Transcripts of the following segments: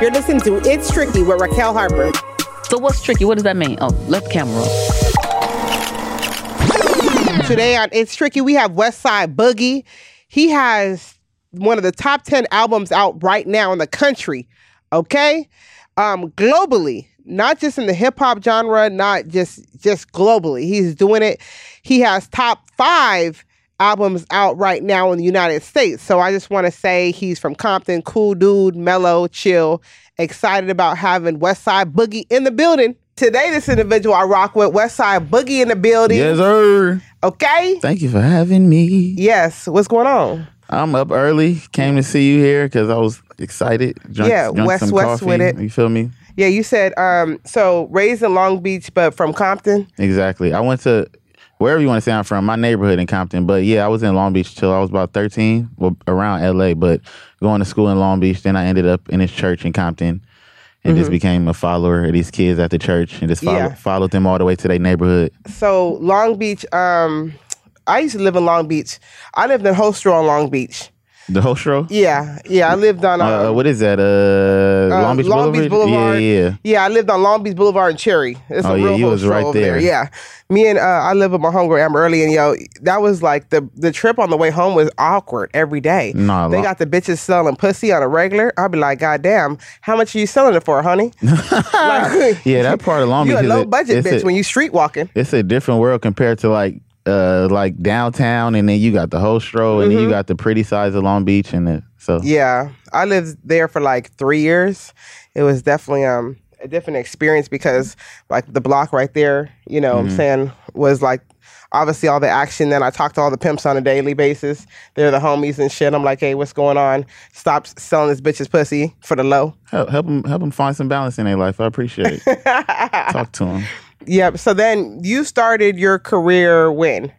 You're listening to It's Tricky with Raquel Harper. So what's tricky? What does that mean? Oh, let the camera. Today on It's Tricky, we have Westside Boogie. He has one of the top 10 albums out right now in the country, okay? Um, globally, not just in the hip hop genre, not just just globally. He's doing it. He has top 5 albums out right now in the United States. So I just want to say he's from Compton, cool dude, mellow, chill, excited about having Westside Boogie in the building. Today, this individual I rock with, Westside Boogie in the building. Yes, sir. Okay? Thank you for having me. Yes. What's going on? I'm up early. Came to see you here because I was excited. Drunk, Yeah, drunk West- West coffee. with it. You feel me? Yeah, you said um so raised in Long Beach but from Compton. Exactly. I went to wherever you want to say I'm from, my neighborhood in Compton. But yeah, I was in Long Beach till I was about 13, well, around LA, but going to school in Long Beach. Then I ended up in this church in Compton and just became a follower of these kids at the church and just follow, Mm-hmm. Yeah. followed them all the way to their neighborhood. So Long Beach, um I used to live in Long Beach. I lived in Holster on Long Beach. The whole show? Yeah, yeah. I lived on um, Uh, what is that? Uh, uh, Long Beach Long Beach Boulevard. Yeah, yeah. Yeah, I lived on Long Beach Boulevard in Cherry. It's Oh, a yeah, real you was right over there. Yeah, me and uh, I live with my homegirl Amber Early, and yo, that was like the the trip on the way home was awkward every day. Nah, they Long- got the bitches selling pussy on a regular. I'd be like, God damn, how much are you selling it for, honey? like, Yeah, that part of Long Beach. you a low budget bitch a- when you street walking. it's a different world compared to like uh like downtown and then you got the whole stroll and then you got the pretty sides of Long Beach and it so Mm-hmm. Yeah, I lived there for like three years. It was definitely um a different experience because like the block right there, you know, what I'm saying was like obviously all the action. Then I talked to all the pimps on a daily basis. They're the homies and shit. I'm like, hey, what's going on? Stop selling this bitch's pussy for the low. help help them help them find some balance in their life. I appreciate it. Talk to them. Yep. So then you started your career when?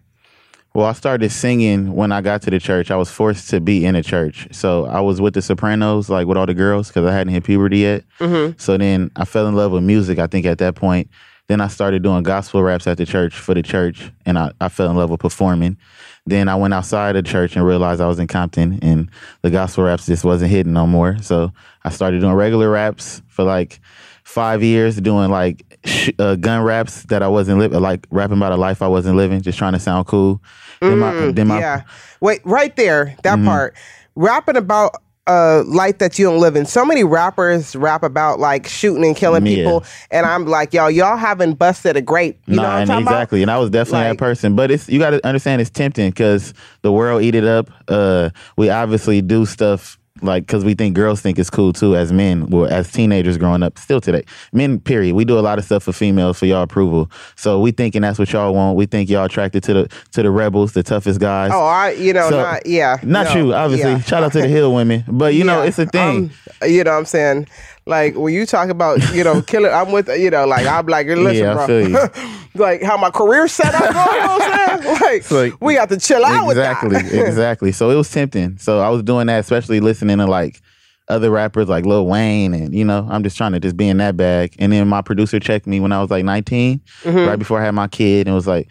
Well, I started singing when I got to the church. I was forced to be in a church. So I was with the Sopranos, like with all the girls, because I hadn't hit puberty yet. Mm-hmm. So then I fell in love with music, I think, at that point. Then I started doing gospel raps at the church for the church, and I, I fell in love with performing. Then I went outside the church and realized I was in Compton, and the gospel raps just wasn't hitting no more. So I started doing regular raps for like five years, doing like sh- uh, gun raps that I wasn't living, like rapping about a life I wasn't living, just trying to sound cool. Then my, then my, yeah. Wait, right there, that Mm-hmm. part. Rapping about a life that you don't live in. So many rappers rap about like shooting and killing Yeah. people, and I'm like, y'all, y'all haven't busted a grape. You nah, I'm and talking exactly. And I was definitely Like- that person. But it's you got to understand it's tempting because the world eat it up. Uh, we obviously do stuff like because we think girls think it's cool too as men well as teenagers growing up still today. Men period. We do a lot of stuff for females for y'all approval. So we thinking that's what y'all want. We think y'all attracted to the to the rebels the toughest guys? Oh, I, you know, So- not yeah, not no, you obviously. yeah. shout out to the hill women. But you know it's a thing. I'm- you know what I'm saying? Like when you talk about, you know, killing I'm with you know, like I'm like, listen, Yeah, bro. like how my career set up, you know what I'm saying? Like, like- we got to chill out exactly, with that. exactly. So it was tempting. So I was doing that, especially listening to like other rappers like Lil Wayne, and you know, I'm just trying to just be in that bag. And then my producer checked me when I was like 19, Mm-hmm. right before I had my kid, and was like,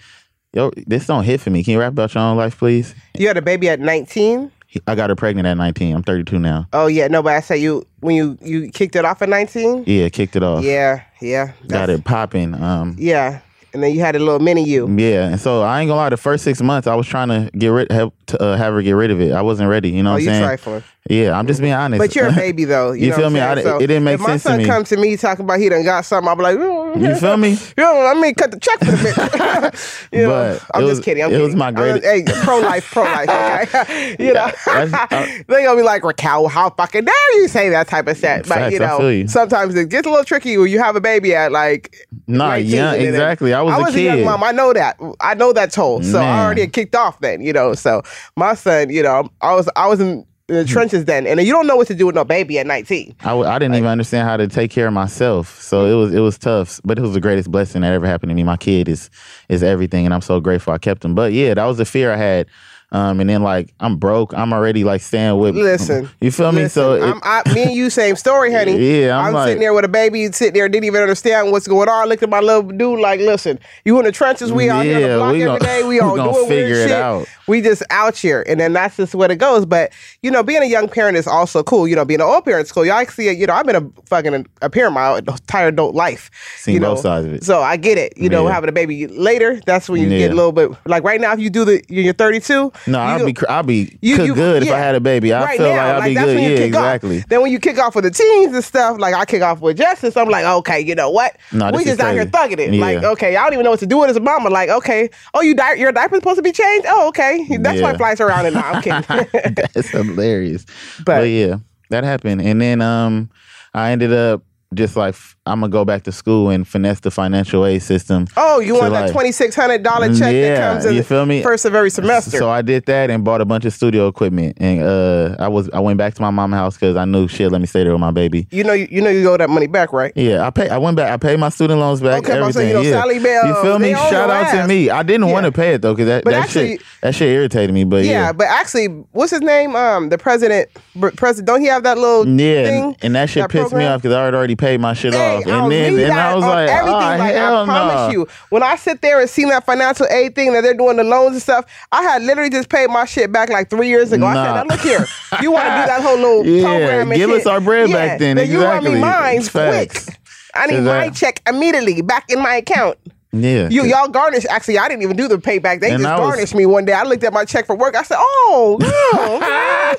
"Yo, this don't hit for me. Can you rap about your own life, please?" you had a baby at 19? I got her pregnant at 19. I'm 32 now. Oh yeah, no, but I say you when you you kicked it off at 19? Yeah, kicked it off. Yeah, yeah. got it popping. Um, Yeah. And then you had a little mini you. yeah, and so I ain't gonna lie. The first six months, I was trying to get rid, help to, uh, have her get rid of it. I wasn't ready. You know Oh, what I'm saying? trifling. Yeah, I'm just being honest. But you're a baby though. You, You know feel me? I saying? it didn't make if my sense to son come to me talking about he done got something, I'll be like, "Mm, You feel me? You know, I mean, cut the check for the bitch. you know, I'm it just kidding. I'm it was my greatest- Hey, pro life, pro life. Okay, you know, that's- they gonna be like Raquel, how fucking dare you say that type of shit? But you I know, you. sometimes it gets a little tricky when you have a baby at like. Nah, 19, yeah, exactly. I was I a was a young kid. mom. I know that. I know that toll. So I already had kicked off then. You know, so my son, you know, I was I was in the hmm. trenches then, and you don't know what to do with no baby at 19. I, w- I didn't even understand how to take care of myself. So it was it was tough, but it was the greatest blessing that ever happened to me. My kid is is everything, and I'm so grateful I kept him. But yeah, that was the fear I had. Um, and then like I'm broke. I'm already like staying with. Listen, you feel me? So it, I'm, I, me and you same story, honey. Yeah, I'm like- sitting there with a baby, sitting there, didn't even understand what's going on. Looked at my little dude like, listen, you in the trenches, we out here on the block we every gon- day, we all gonna doing weird it shit. out. We just out here, and then that's just what it goes. But you know, being a young parent is also cool. You know, being an old parent is cool. Y'all see it. You know, I've been a fucking a parent my entire adult life. Seen you know? both sides of it. So I get it. You know, having a baby later, that's when you Yeah. get a little bit like right now. If you do the, you're 32. No, I'll be cr- I'll be you- cook you- good if I had a baby. I right feel now, like I'll be that's good. Yeah, exactly. Off. Then when you kick off with the teens and stuff, like I kick off with Justice, I'm like, okay, you know what? No, we just out here thugging it. Like, Yeah. okay, I don't even know what to do with as a mama. Like, okay, oh, you di- your diaper's supposed to be changed. Oh, okay, that's why Yeah. flights around and now. I'm kidding. That's hilarious. But- But, yeah, that happened. And then um I ended up just like I'm gonna go back to school and finesse the financial aid system. oh, you want that twenty six hundred dollar check that comes in you the feel me? first of every semester. So I did that and bought a bunch of studio equipment. And uh I was I went back to my mom's house because I knew shit let me stay there with my baby. you know, you, you know, you owe that money back, right? Yeah, I pay. I went back. I paid my student loans back. Okay, I'm everything. saying, you know, yeah. Sally Bell, You feel me? Shout out to me. I didn't want to pay it though because that But that actually- shit that shit irritated me. But Yeah, yeah, but actually, what's his name? Um, the president, president. Don't he have that little yeah, thing? and, and that shit that pissed me off because I had already paid my shit Hey, off. And then and I was like, everything. oh like, hell I promise no. you, when I sit there and see that financial aid thing that they're doing the loans and stuff, I had literally just paid my shit back like three years ago. I said, now look here, you want to do that whole little Yeah, program and give shit. us our bread yeah, back then. you want me Exactly. mine quick. I need my check immediately back in my account. Yeah, You y'all garnish. Actually, I didn't even do the payback. They And just I was- garnished me one day. I looked at my check for work. I said, "Oh, oh,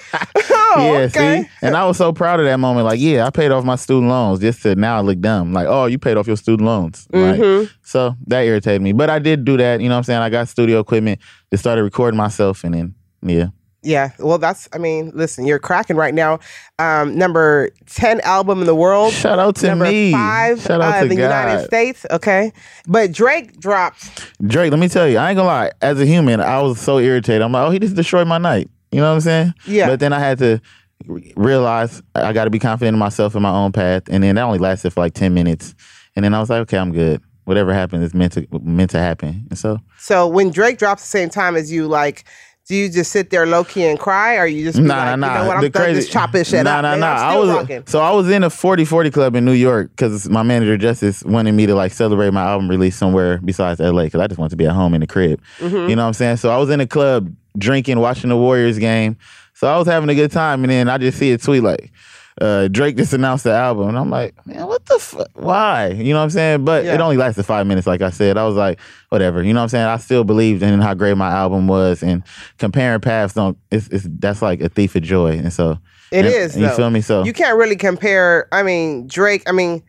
oh, yeah, okay." see, and I was so proud of that moment. Like, yeah, I paid off my student loans just to now I look dumb. Like, oh, you paid off your student loans. Mm-hmm. Like, so that irritated me. But I did do that. You know what I'm saying? I got studio equipment. Just started recording myself, and then yeah, Yeah, well, that's. I mean, listen, you're cracking right now. Um, number ten album in the world. shout out to number me. five Shout out uh, to the God. United States. Okay, but Drake dropped. Drake, let me tell you, I ain't gonna lie. As a human, I was so irritated. I'm like, oh, he just destroyed my night. You know what I'm saying? Yeah. But then I had to realize I got to be confident in myself and my own path. And then that only lasted for like ten minutes. And then I was like, okay, I'm good. Whatever happens is meant to meant to happen. And so So when Drake drops the same time as you, like, do you just sit there low key and cry, or you just Nah, like, nah, you know what, I'm done, just chop this shit nah, up. Nah, man. nah, I was rocking. so I was in a 40-40 club in New York because my manager Justice wanted me to like celebrate my album release somewhere besides LA because I just wanted to be at home in the crib. Mm-hmm. You know what I'm saying? So I was in a club drinking, watching the Warriors game. So I was having a good time, and then I just see a tweet like. Uh, Drake just announced the album, and I'm like, man, what the fuck? Why? You know what I'm saying? But Yeah. it only lasted five minutes, like I said. I was like, whatever. You know what I'm saying? I still believed in how great my album was, and comparing paths don't. It's, it's that's like a thief of joy, and so It and- is. You feel me? So you can't really compare. I mean, Drake. I mean,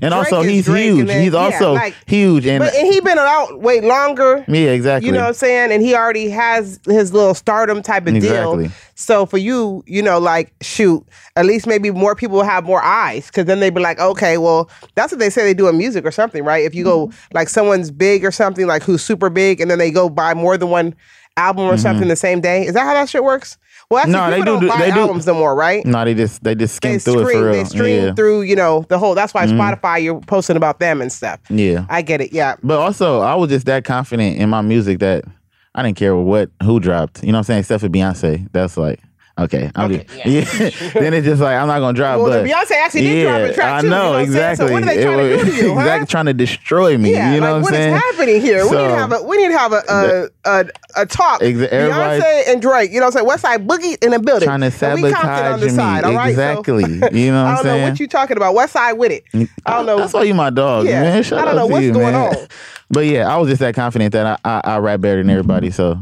and Drake also he's huge. then- he's yeah, also like- huge, and but and he been out way longer. yeah, exactly. You know what I'm saying? And he already has his little stardom type of Exactly. deal. So for you, you know, like shoot, at least maybe more people will have more eyes because then they'd be like, okay, well, that's what they say they do in music or something, right? If you go Mm-hmm. like someone's big or something, like who's super big, and then they go buy more than one album or something the same day. Is that how that shit works? Well, Mm-hmm. No, they do- buy they do- albums no more, right? no, they just they just They skim through it stream, for real. they stream yeah. Mm-hmm. through, you know, the whole. That's why Spotify, you're posting about them and stuff. yeah. I get it. Yeah. But also, I was just that confident in my music that I didn't care what who dropped. You know what I'm saying? Except for Beyonce. That's like okay. I'm Okay, just, yeah. then it's just like I'm not gonna drop. Well, but Beyonce actually did yeah, drop a track I too, you know know what exactly. So what are they trying to do to you, huh? Exactly, trying to destroy me. Yeah, you know like what I'm what is saying? happening here? we need to have a we need to have a a, a, a talk. Exa- Beyonce and Drake, you know, what I'm saying West Side Boogie in the building. Trying to And we cocked on the sabotage me. side, all right? So- Exactly. You know what I'm saying? I'm don't know what you talking about. West Side with it. I don't know. That's why you my dog, Yeah, man. Shout I don't know what's you, going man. on. But yeah, I was just that confident that I, I, I rap better than everybody. So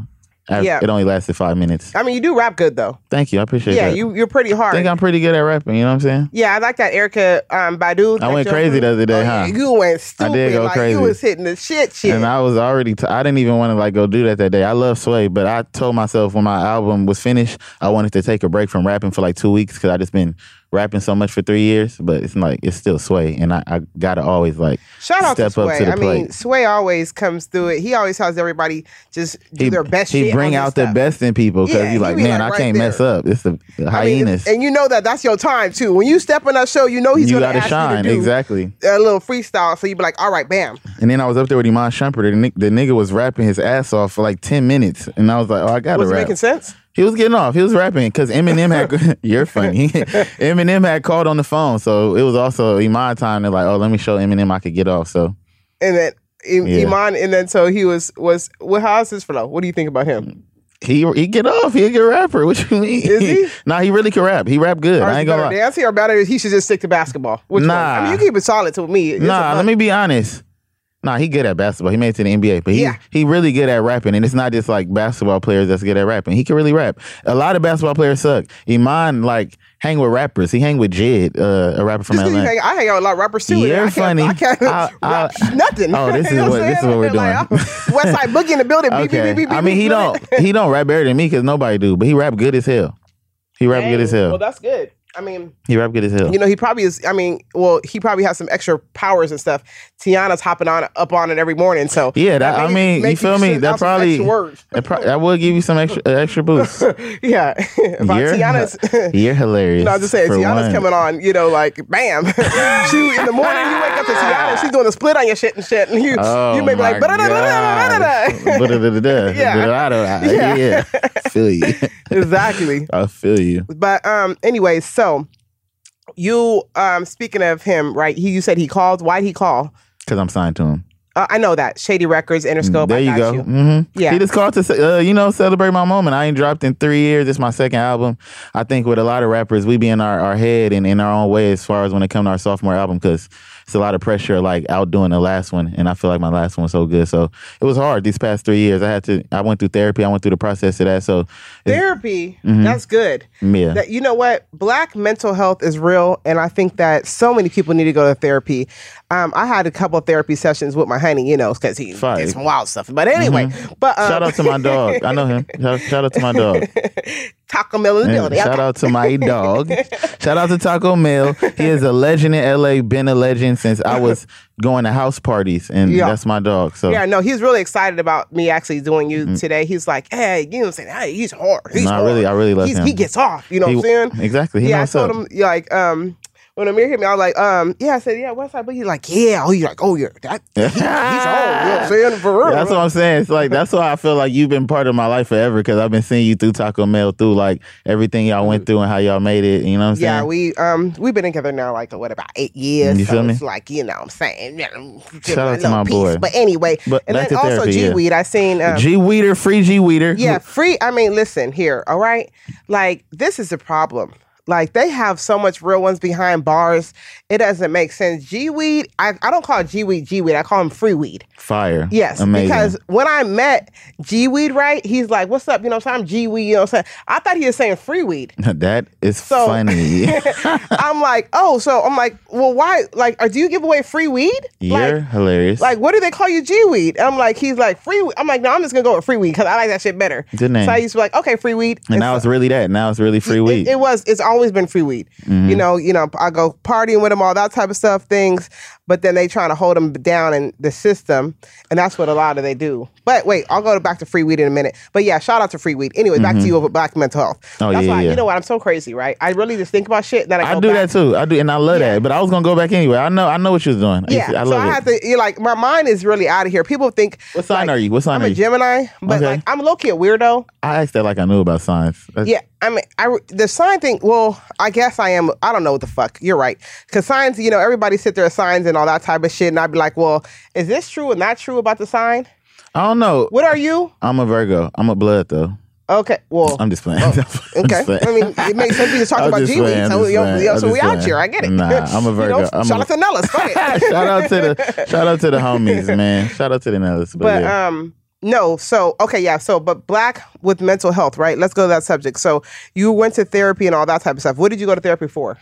I- Yeah. it only lasted five minutes. I mean, you do rap good though. Thank you. I appreciate it. Yeah, that. you you're pretty hard. I think I'm pretty good at rapping. You know what I'm saying? yeah, I like that Erykah um, Badu. I went crazy the other day, oh, huh? You went stupid. I did go like crazy. you was hitting the shit shit. And I was already, t- I didn't even want to like go do that that day. I love Sway, but I told myself when my album was finished, I wanted to take a break from rapping for like two weeks because I just been rapping so much for three years, but it's like it's still Sway, and I, I gotta always like Shout out step to up Sway. to the I plate. mean, Sway always comes through it. He always tells everybody just do their best he bring out the best in people because Yeah, he like, be man, like I can't mess up. It's the, the I mean, hyenas. and you know that that's your time too. When you step on that show, you know he's you gonna gotta shine you to do exactly. a little freestyle. So you be like, all right, bam. And then I was up there with Iman Shumpert. The, the nigga was rapping his ass off for like ten minutes, and I was like, oh, I gotta Was it making sense? He was getting off. He was rapping because Eminem had. you're funny. Eminem had called on the phone, so it was also Iman time to like, oh, let me show Eminem I could get off. So And then I- Yeah. Iman, and then so he was was. Well, how's his flow? What do you think about him? he he get off. He a good rapper. What you mean? Is he? nah, he really can rap. He rap good. Or I ain't gonna better lie. dancing or better? He should just stick to basketball. Which one? I mean, you keep it solid to me. It's Nah, let me be honest. Nah, he good at basketball. He made it to the NBA, but he Yeah. he really good at rapping, and it's not just like basketball players that's good at rapping. He can really rap. A lot of basketball players suck. Iman like hang with rappers. He hang with Jid, uh, a rapper from Just 'cause you Atlanta. hang, I hang out with a lot of rappers too. You're I can't, funny. I can't I- I- rap nothing. Oh, this is You know what- I'm this is what we're doing. I'm- West Side Boogie in the building. Beep, beep, Okay, beep, beep, I mean he don't he don't rap better than me because nobody do, but he rap good as hell. He rap good as hell. Well, that's good. I mean, he rap good as hell. you know, he probably is. I mean, well, he probably has some extra powers and stuff. Teyana's hopping on up on it every morning. So Yeah, that- I mean, you feel me? That probably-. That, pro- that will give you some extra uh, extra boost. yeah, You're, Teyana's. you're hilarious. No, I'm just saying, Teyana's one. coming on, you know, like bam. she in the morning you wake up to Teyana, she's doing a split on your shit and shit, and you Oh you may be like. Yeah. Yeah. Feel you. exactly. I feel you. But um, anyway, so you um, speaking of him, right? He you said he called. Why'd he call? Because I'm signed to him. Uh, I know that Shady Records, Interscope. there you go. You. hmm Yeah. He just called to, uh, you know, celebrate my moment. I ain't dropped in three years. It's my second album. I think with a lot of rappers, we be in our, our head and in our own way as far as when it comes to our sophomore album because it's a lot of pressure, like outdoing the last one. And I feel like my last one was so good. So it was hard these past three years. I had to, I went through therapy. I went through the process of that. So, Therapy. Mhm. That's good. yeah. That you know what, black mental health is real, and I think that so many people need to go to therapy. Um, I had a couple of therapy sessions with my honey, you know, because he Fire. did some wild stuff. But anyway, but um, Shout out to my dog. I know him. Shout, shout out to my dog. Taco Mill in the building. shout out to my dog. shout out to Taco Mill. He is a legend in LA, been a legend since I was going to house parties, and Yeah. that's my dog. So Yeah, no, he's really excited about me actually doing you today. He's like, hey, you know what I'm saying? Hey, he's hard. He's Mm-hmm. No, I really- I really love He's, him. He gets off. You know he, what I'm saying? exactly. He yeah, I told up. him like um when Amir hit me, I was like, um, yeah, I said, yeah, what's up? But he's like, yeah. Oh, you're like, oh, yeah, that he, he's on. You know what I'm saying? For real. That's what I'm saying. It's like that's why I feel like you've been part of my life forever because I've been seeing you through Taco Mail through like everything y'all went through and how y'all made it. You know what I'm saying? yeah, we um we've been together now like what about eight years? You so feel me? It's like you know what I'm saying. Shout out to my boy. But anyway, But and then also therapy, G yeah. Weed. I seen um, G Weeder, free G Weeder. Yeah, free. I mean, listen here, all right? Like, this is the problem. Like, they have so much real ones behind bars. It doesn't make sense. G Weed, I, I don't call it G Weed G Weed. I call him Free Weed. Fire. Yes, Amazing. because when I met G Weed, right, he's like, What's up? You know what I'm saying? I'm G Weed, you know what I'm saying? I thought he was saying Free Weed. that is So- funny. I'm like, Oh, so I'm like, Well, why? Like, or do you give away free weed? You're Like, hilarious. like, what do they call you G weed? I'm like, he's like free. weed. I'm like, no, I'm just gonna go with free weed because I like that shit better. Good name. So I used to be like, okay, free weed. and now so- it's really that. Now it's really free weed. Mm-hmm. It, was. It's always been free weed. You know. You know. I go partying with them, all that type of stuff, things. But then they trying to hold them down in the system, and that's what a lot of they do. But wait, I'll go back to free weed in a minute. But yeah, shout out to free weed. Anyway, back to you over black mental health. Mm-hmm. Oh, that's yeah, why yeah. you know what? I'm so crazy, right? I really just think about shit, then I, I do back. that too. I do, and I love Yeah. that. But I was gonna go back anyway. I know. I know what you was doing. Yeah, to- I so I it. have to. You're like, my mind is really out of here. People think. What sign like, are you? What sign I'm are a? Gemini, but Okay. like I'm low key a weirdo. I asked that like I knew about signs. That's- Yeah, I mean, I the sign thing. Well, I guess I am. I don't know what the fuck. You're right. Because signs, you know, everybody sit there at signs and all that type of shit, and I'd be like, well, is this true and not true about the sign? I don't know. What are you? I'm a Virgo. I'm a blood though. Okay, well, I'm just playing. Just Oh, okay. playing. I mean, it makes sense. We just talking about just G playing, I'm so, yo, yo, so we just out here. I get it. Nah, I'm a You Virgo. know, I'm shout a- out to Nellis. Shout out to the shout out to the homies, man. Shout out to the Nellis. But, But yeah. um no, so okay, yeah. So but black with mental health, right? Let's go to that subject. So you went to therapy and all that type of stuff. What did you go to therapy for?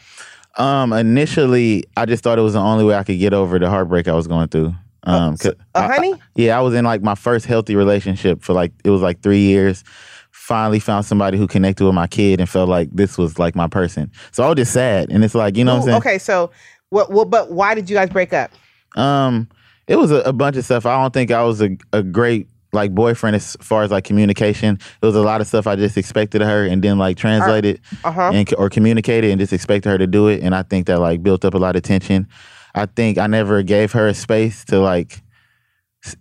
Um, initially, I just thought it was the only way I could get over the heartbreak I was going through. Um, 'cause Uh, I- honey? yeah, I was in like my first healthy relationship for like it was like three years. finally found somebody who connected with my kid and felt like this was like my person. So I was just sad, and it's like you know what I'm saying. okay, so what? Well, but why did you guys break up? Um, it was a, a bunch of stuff. I don't think I was a, a great like boyfriend as far as like communication. It was a lot of stuff I just expected of her and then like translated Uh-huh. and or communicated and just expected her to do it. And I think that like built up a lot of tension. I think I never gave her a space to like.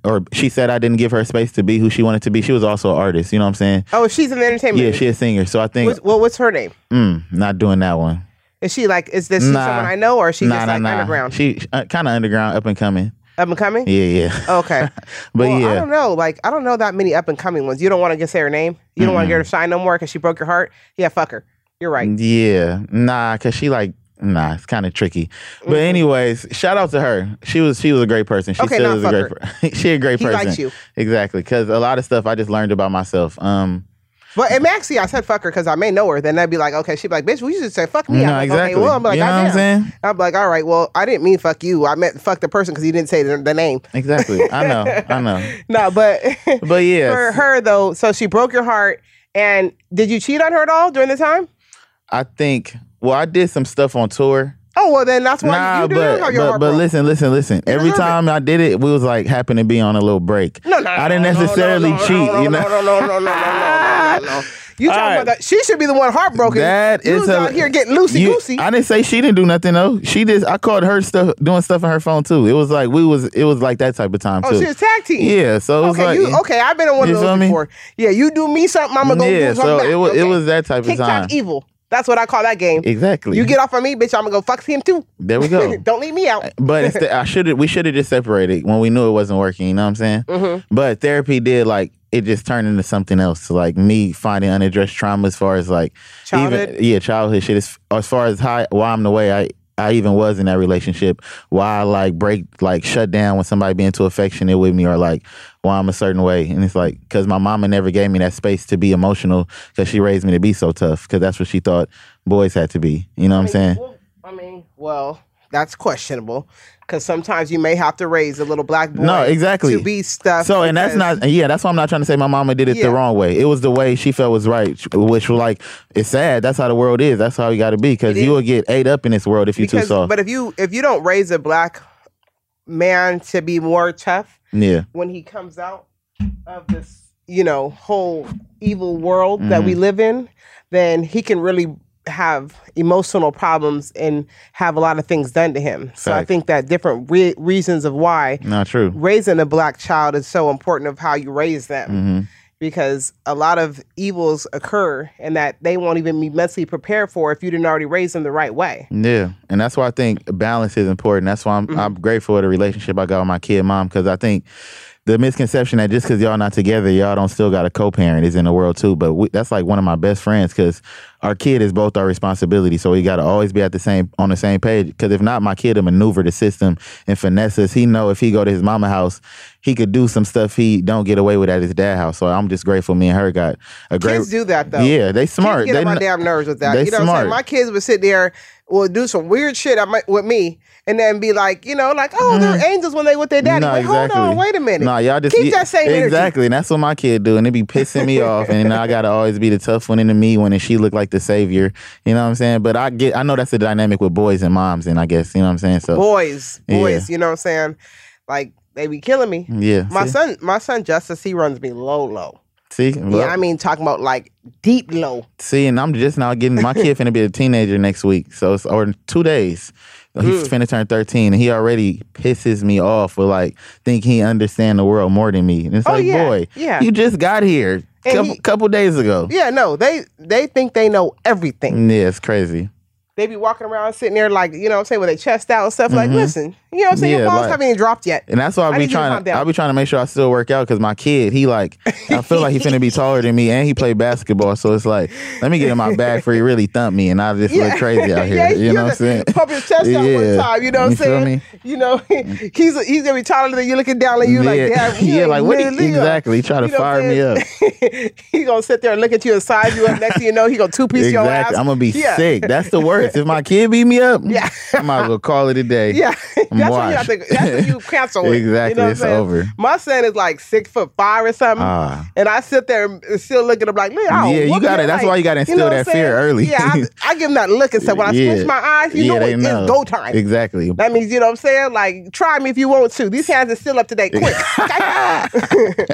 Or she said I didn't give her space to be who she wanted to be. She was also an artist, you know what I'm saying? Oh, she's in the entertainment. Yeah, she's a singer. So I think What's, well, what's her name? mm, not doing that one. Is she like? Is this Nah. someone I know, or is she nah, just nah, like underground? She uh, kind of underground, up and coming. Up and coming. Yeah, yeah. Okay. But well, yeah. I don't know. Like, I don't know that many up and coming ones. You don't want to just say her name. You don't want to get her shine no more because she broke your heart. Yeah, fuck her. You're right. Yeah, nah, cause she like nah, it's kind of tricky. But anyways, shout out to her. She was she was a great person. She Okay, still is a great. her. Per- she a great He person. likes you. exactly. Cause a lot of stuff I just learned about myself. Um, But and actually, I said fuck her because I may know her. Then I'd be like, okay, she'd be like, bitch, we should say fuck me. No, I'm like, exactly. Okay, well, I'm like, You know I'm saying? I'm like, all right, well, I didn't mean fuck you. I meant fuck the person because you didn't say the, the name. exactly. I know. I know. No, but But yeah, for her though, so she broke your heart. And did you cheat on her at all during the time? I think. Well, I did some stuff on tour. Oh well, then that's why nah, you do but, how but, but listen, listen, listen. You Every time it. I did it, we was like happened to be on a little break. No, no, I didn't necessarily cheat. you know, no, no, no, no, no, no, You talking right. about that? She should be the one heartbroken. That you is a, out here getting loosey goosey. I didn't say she didn't do nothing though. She did. I caught her stuff doing stuff on her phone too. It was like we was it was like that type of time oh, too. Oh, she's tag team. Yeah, so it was okay, like you, okay. I've been on one of those before. Yeah, you do me something, I'm gonna go yeah, do something. Yeah, so it was it was that type of time. Evil. That's what I call that game. Exactly. You get off on me, bitch. I'm gonna go fuck him too. There we go. Don't leave me out. But instead, I should. We should have just separated when we knew it wasn't working. You know what I'm saying? Mm-hmm. But therapy did like it just turned into something else. Like me finding unaddressed trauma as far as like Childhood? even yeah childhood shit. As, as far as how why I'm the way I. I even was in that relationship. Why I like break like shut down when somebody being too affectionate with me, or like why I'm a certain way. And it's like because my mama never gave me that space to be emotional because she raised me to be so tough. Because that's what she thought boys had to be. You know what I'm saying? Well, I mean, well, that's questionable because sometimes you may have to raise a little black boy. No, exactly. to be stuff. So, and that's not, yeah, that's why I'm not trying to say my mama did it Yeah. the wrong way. It was the way she felt was right, which was like, it's sad. That's how the world is. That's how you got to be because you will get ate up in this world if you're too soft. But if you if you don't raise a black man to be more tough yeah, when he comes out of this, you know, whole evil world that Mm-hmm. we live in, then he can really have emotional problems and have a lot of things done to him. So I think that different re- reasons of why not true. raising a black child is so important of how you raise them Mm-hmm. because a lot of evils occur and that they won't even be mentally prepared for if you didn't already raise them the right way. Yeah, and that's why I think balance is important. That's why I'm, Mm-hmm. I'm grateful for the relationship I got with my kid mom because I think the misconception that just because y'all not together, y'all don't still got a co-parent is in the world too. But we, that's like one of my best friends because our kid is both our responsibility. So we got to always be at the same on the same page. Because if not, my kid will maneuver the system and finesse us. He know if he go to his mama house, he could do some stuff he don't get away with at his dad house. So I'm just grateful me and her got a great. Kids do that though. Yeah, they smart. Kids get they on my damn nerves with that. they you know what I'm saying? smart. My kids would sit there, will do some weird shit at my, with me, and then be like, you know, like, oh, they're mm-hmm. angels when they with their daddy. No, Wait, hold on, wait a minute. No, y'all just keep that same energy. exactly. And that's what my kid do, and it be pissing me off. And I gotta always be the tough one in the me when she look like the savior. You know what I'm saying? But I get, I know that's the dynamic with boys and moms, and I guess you know what I'm saying. So Boys, boys, Yeah. you know what I'm saying? Like they be killing me. yeah, My see? son, my son Justice, he runs me low, low. See, Yeah, Well, I mean talking about like deep low. see, and I'm just now getting my kid finna be a teenager next week, so it's or two days. He's Mm. finna turn 13, and he already pisses me off with like think he understand the world more than me. And it's Oh, like, yeah, boy, yeah. you just got here And couple, he- couple days ago. Yeah, no, they they think they know everything. Yeah, it's crazy. They be walking around sitting there like, you know what I'm saying, with their chest out and stuff. Like, mm-hmm. listen, you know what I'm saying? Yeah, Your balls like- haven't even dropped yet. And that's why I I be need you to trying to. I be trying to make sure I still work out because my kid, he like, I feel like he finna be taller than me, and he play basketball. So it's like, let me get in my bag for he really thump me, and I just look crazy out here. Yeah, you know what I'm saying? Pump his chest out one time. You know what I'm saying? me? You know, he's he's gonna be taller than you, looking down at you like, yeah, yeah, like what? Exactly, he try to you know fire me up. he gonna sit there and look at you and size you up. Next thing you know, he gonna two piece your ass. Exactly, I'm gonna be Yeah. sick. That's the worst. If my kid beat me up, Yeah. I might as well call it a day. Yeah, that's when you Watch. have to, that's when you cancel it. You Exactly, know what I'm it's saying? over. My son is like six foot five or something. Ah. and I sit there and still look at him like, Yeah, you got it. you," that's like, why you gotta instill know that I'm fear early. Yeah, I, I give him that look and stuff. When I Yeah. my eyes, you Yeah, know it- know. it's go time. Exactly. That means, you know what I'm saying? Like, try me if you want to. These hands are still up to date. Quick.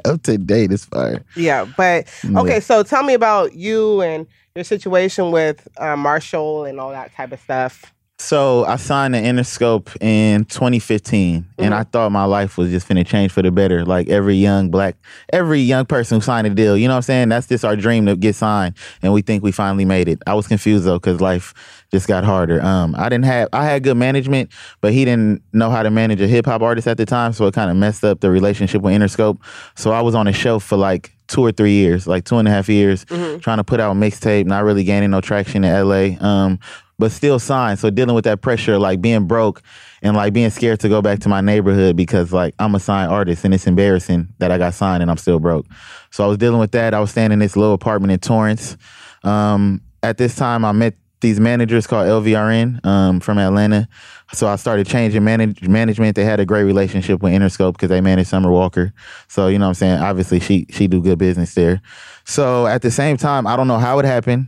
Up to date is fire. yeah, but okay, so tell me about you and your situation with uh, Marshall and all that type of stuff. So I signed to Interscope in 2015, and I thought my life was just finna change for the better. Like every young black, every young person who signed a deal, you know what I'm saying? That's just our dream to get signed, and we think we finally made it. I was confused though, cause life just got harder. Um, I didn't have, I had good management, but he didn't know how to manage a hip hop artist at the time, so it kind of messed up the relationship with Interscope. So I was on a shelf for like two or three years, like two and a half years, trying to put out a mixtape, not really gaining no traction in LA. Um, but still signed. So dealing with that pressure, like being broke and like being scared to go back to my neighborhood because like I'm a signed artist and it's embarrassing that I got signed and I'm still broke. So I was dealing with that. I was staying in this little apartment in Torrance. Um, at this time, I met these managers called LVRN um, from Atlanta. So I started changing manage- management. They had a great relationship with Interscope because they managed Summer Walker. So you know what I'm saying. Obviously, she she do good business there. So at the same time, I don't know how it happened.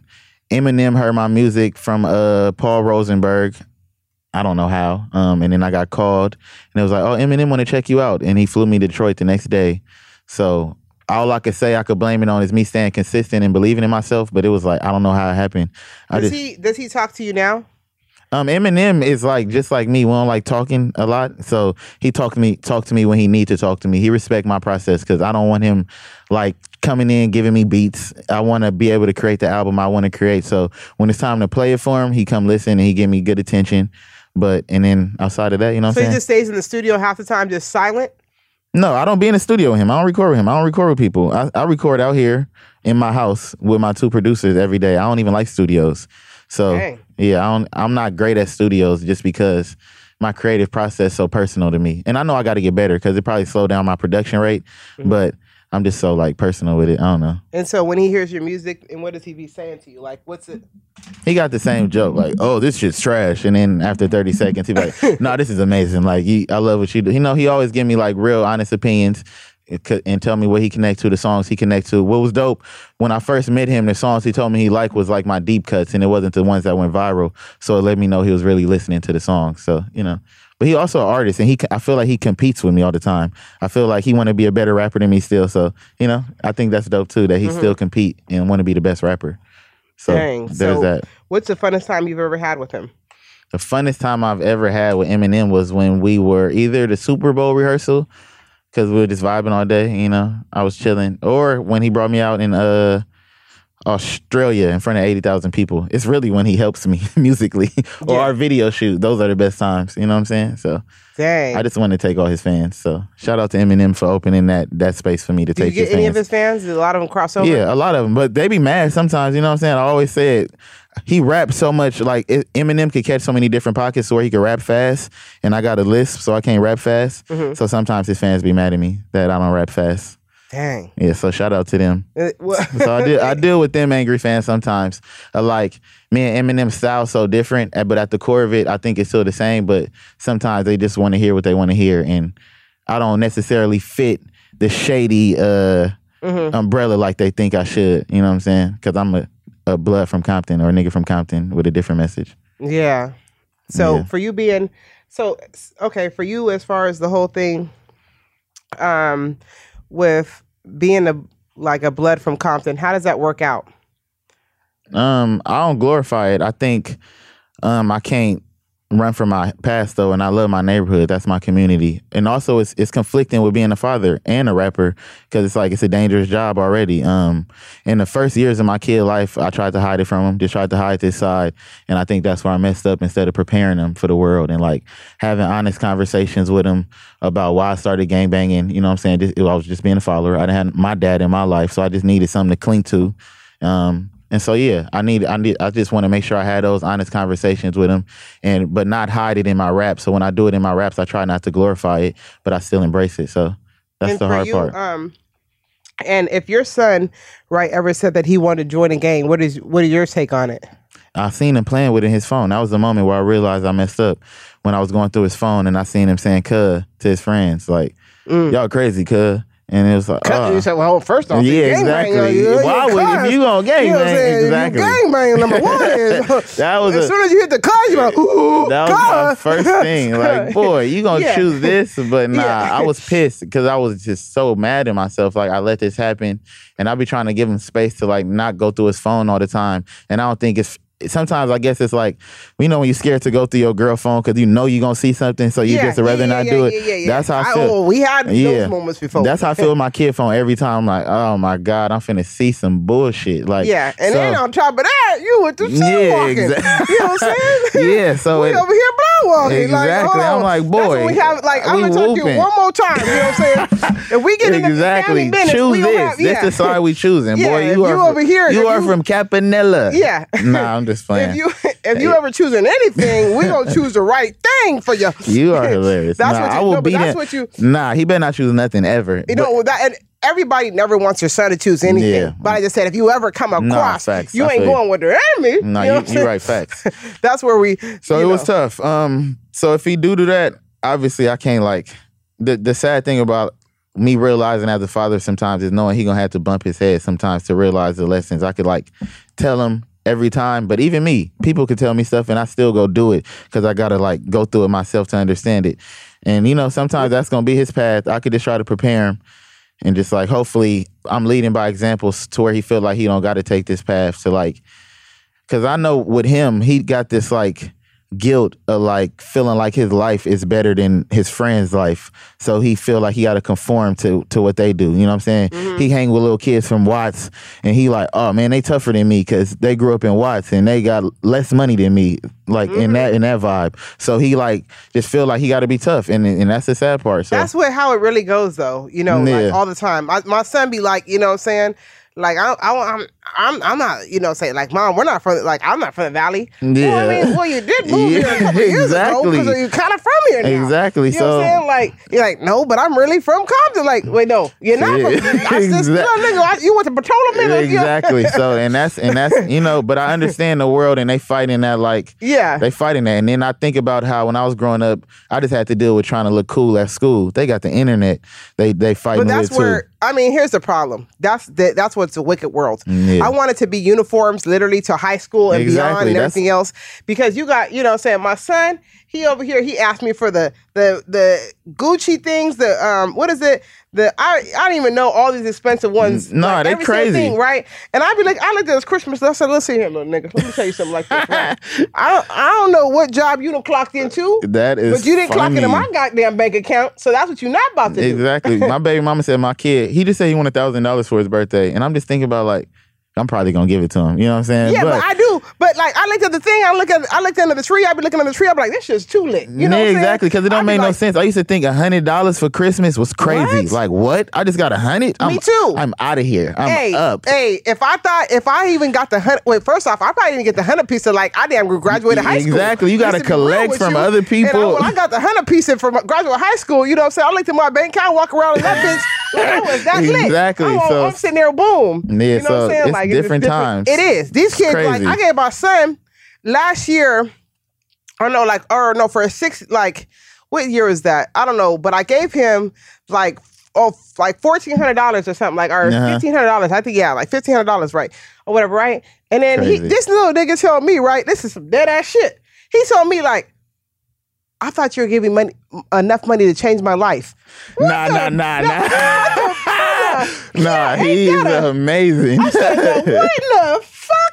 Eminem heard my music from uh, Paul Rosenberg. I don't know how. Um, and then I got called, and it was like, "Oh, Eminem want to check you out," and he flew me to Detroit the next day. So all I could say I could blame it on is me staying consistent and believing in myself. But it was like I don't know how it happened. I Does just he does he talk to you now? um, Eminem is like just like me. We don't like talking a lot, so he talk to me talk to me when he need to talk to me. He respect my process because I don't want him like coming in giving me beats. I want to be able to create the album I want to create. So when it's time to play it for him, he come listen and he give me good attention. But and then outside of that, you know what So he just stays in the studio half the time, just silent. No, I don't be in the studio with him. I don't record with him. I don't record with people. I, I record out here in my house with my two producers every day. I don't even like studios. So Dang. yeah, I don't I'm not great at studios just because my creative process so personal to me. And I know I gotta get better because it probably slowed down my production rate. Mm-hmm. But I'm just so like personal with it. I don't know. And so when he hears your music, and what does he be saying to you? Like, what's it? He got the same joke, like, "Oh, this shit's trash," and then after thirty seconds, he be like, "No, this is amazing. Like, you, I love what you do." You know, he always give me like real, honest opinions and tell me what he connects to, the songs he connects to. What was dope when I first met him, the songs he told me he liked was like my deep cuts, and it wasn't the ones that went viral. So it let me know he was really listening to the songs. So you know. But he also an artist, and he I feel like he competes with me all the time. I feel like he want to be a better rapper than me still. So you know, I think that's dope too that he still compete and want to be the best rapper. So Dang. there's so that. what's the funnest time you've ever had with him? The funnest time I've ever had with Eminem was when we were either the Super Bowl rehearsal because we were just vibing all day. You know, I was chilling, or when he brought me out in uh Australia in front of eighty thousand people. It's really when he helps me musically, or Yeah. our video shoot. Those are the best times. You know what I'm saying? So Dang. I just want to take all his fans. So shout out to Eminem for opening that that space for me to take. Do you get any fans. of his fans? Did a lot of them cross over? Yeah, a lot of them, but they be mad sometimes. You know what I'm saying? I always said. He raps so much, like Eminem could catch so many different pockets where he could rap fast, and I got a lisp, so I can't rap fast. Mm-hmm. So sometimes his fans be mad at me that I don't rap fast. Dang. Yeah, so shout out to them. Uh, So I deal, I deal with them angry fans sometimes. Uh, like me and Eminem's style so different, uh, but at the core of it, I think it's still the same. But sometimes they just want to hear what they want to hear, and I don't necessarily fit the shady uh, Mm-hmm. umbrella like they think I should. You know what I'm saying? Because I'm a, a blood from Compton or a nigga from Compton with a different message. Yeah. So Yeah. for you being so okay for you as far as the whole thing, um, with being a like a blood from Compton, how does that work out? Um, I don't glorify it. I think um I can't run from my past though, and I love my neighborhood. That's my community, and also it's it's conflicting with being a father and a rapper because it's like it's a dangerous job already. Um, in the first years of my kid life, I tried to hide it from him, just tried to hide this side, and I think that's where I messed up. Instead of preparing him for the world and like having honest conversations with him about why I started gang banging. you know what I'm saying? Just, I was just being a follower. I didn't have my dad in my life, so I just needed something to cling to. Um, and so yeah, I need I need I just want to make sure I had those honest conversations with him and but not hide it in my raps. So when I do it in my raps, I try not to glorify it, but I still embrace it. So that's and the hard you, part. um, and if your son, right, ever said that he wanted to join a gang, what is what is your take on it? I seen him playing with it in his phone. That was the moment where I realized I messed up when I was going through his phone and I seen him saying "cuh" to his friends, like y'all crazy, cuh. And it was like, Cut- uh, you said, well, first off, Yeah, you exactly. you- you Why would- if cuss. you gonna You know what I'm gangbang, saying? exactly. You gangbang, number one is That was as a- soon as you hit the car, you're like, ooh, That was my first thing. Like, boy, you gonna Yeah. choose this? But nah, Yeah. I was pissed because I was just so mad at myself. Like, I let this happen, and I be trying to give him space to like not go through his phone all the time. And I don't think it's. Sometimes I guess it's like you know when you're scared to go through your girl phone because you know you're gonna see something, so you Yeah, just rather yeah, not yeah, do it. That's how I I- feel. oh, we had those moments before. That's how I feel with my kid phone every time. I'm like, oh my god, I'm finna see some bullshit. Like, yeah, and so- then on top of that, you with the Yeah, walking. exact- You know what I'm saying? Yeah, so we it- over here blow walking. Like, Exactly. hold I'm on. like, That's boy, we have like I'm gonna talk to you one more time. You know what I'm saying? if we get exactly. family business, Choose we gonna this. have, This the side we choosing, boy. You are you over here, You are from Campanella. Yeah. Nah, I'm just playing. If you if you ever choosing anything, we gonna choose the right thing for you. You are hilarious. That's nah, what you- I will no, but beat that's what you- Nah, he better not choose nothing ever. You know that, and everybody never wants your son to choose anything. Yeah. But I just said, if you ever come across, facts. you I ain't going with the enemy. Nah, you know you, what I'm you saying? right. Facts. That's where we. So it was tough. Um, so if he do do that, obviously I can't like the the sad thing about me realizing as a father sometimes is knowing he gonna have to bump his head sometimes to realize the lessons. I could like tell him every time, but even me, people could tell me stuff and I still go do it because I gotta like go through it myself to understand it. And you know, sometimes that's gonna be his path. I could just try to prepare him and just like hopefully I'm leading by examples to where he feel like he don't got to take this path to like because I know with him, he got this like guilt of like feeling like his life is better than his friend's life. So he feel like he got to conform to to what they do. You know what I'm saying? Mm-hmm. He hang with little kids from Watts, and he like, oh man, they tougher than me because they grew up in Watts and they got less money than me. Like Mm-hmm. in that in that vibe. So he like just feel like he got to be tough, and and that's the sad part. So That's what how it really goes, though. You know, Yeah. like all the time. My, my son be like, you know, what I'm saying. Like I, I, I'm, I'm, I'm not, you know, saying like, mom, we're not from, like, I'm not from the valley. Well, I mean, well, you did move here a couple years exactly. ago because you're kind of from here now. Exactly, You know what so- I'm saying? Like, you're like, no, but I'm really from Compton. Like, wait, no, you're not Yeah, from. I just, exact- little nigga, I, you went to petroleum nigga. you know? exactly. So and that's and that's you know, but I understand the world and they fighting that like Yeah. they fighting that. And then I think about how when I was growing up, I just had to deal with trying to look cool at school. They got the internet. They they fighting But that's where too. I mean, here's the problem. That's the, that's what's a wicked world. Yeah. I want it to be uniforms, literally to high school and beyond and that's- everything else. Because you got, you know, what I'm saying my son, he over here, he asked me for the the the Gucci things, the um, what is it? The I I don't even know all these expensive ones. Nah, they every single crazy. thing, right? And I'd be like, I looked at this Christmas. I said, listen here, little nigga. Let me tell you something like this. Right? I don't I don't know what job you done clocked into. That is But you didn't clock into my goddamn bank account, so that's what you're not about to do. Exactly. my baby mama said my kid, he just said he wanted thousand dollars for his birthday. And I'm just thinking about like, I'm probably gonna give it to him. You know what I'm saying? Yeah, but, I do. But like, I looked at the thing. I look at. I looked under the tree. I'd be looking under the tree. I'd be like, this shit's too lit. You know yeah, what I'm exactly. Because it don't make no like, sense. I used to think hundred dollars for Christmas was crazy. What? Like what? I just got a hundred. Me too. I'm out of here. I'm Hey, up. hey! If I thought, if I even got the hundred, wait. First off, I probably didn't get the hundred piece of like I damn graduated high school. Exactly. You Just to collect from you. other And I, people. when I got the hundred piece in from graduate high school, you know what I'm saying? I looked at my bank account, walk around in that bitch. Like, I was that lit. Exactly, I'm, so- I'm sitting there, boom. Yeah, you know what so I'm saying? it's like different times. It is. These kids, like. I gave my son last year. I don't know, like, or no, for a six, like, what year is that? I don't know, but I gave him like, oh, like fourteen hundred dollars or something, like, or Uh-huh. fifteen hundred dollars. I think, yeah, like fifteen hundred dollars, right, or whatever, right? And then he, this little nigga told me, right, this is some dead ass shit. He told me like, I thought you were giving money enough money to change my life. Nah, nah, nah, nah. nah, he is amazing. I said, what the fuck?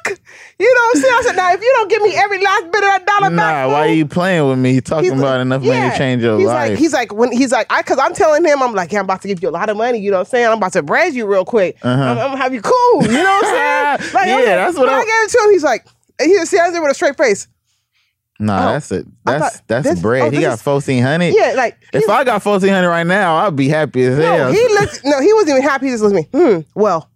You know what I'm saying? I said, now if you don't give me every last bit of that dollar nah, back, why are you playing with me? Talking He's about like- enough money yeah. to change your he's life. Like, he's like, when he's like, I, cause I'm telling him, I'm like, yeah, I'm about to give you a lot of money. You know what I'm saying? I'm about to braid you real quick. Uh-huh. I'm, I'm gonna have you cool. You know what I'm saying? Like, Yeah, like- that's what when I, I- gave it to him. He's like, he just stands there with a straight face. nah, oh, that's it. That's thought that's this- bread. oh, he got fourteen hundred. Yeah, like If I got fourteen hundred right now, I'd be happy as no, hell. he looked. No, he wasn't even happy. He just looked at me. Hmm. Well,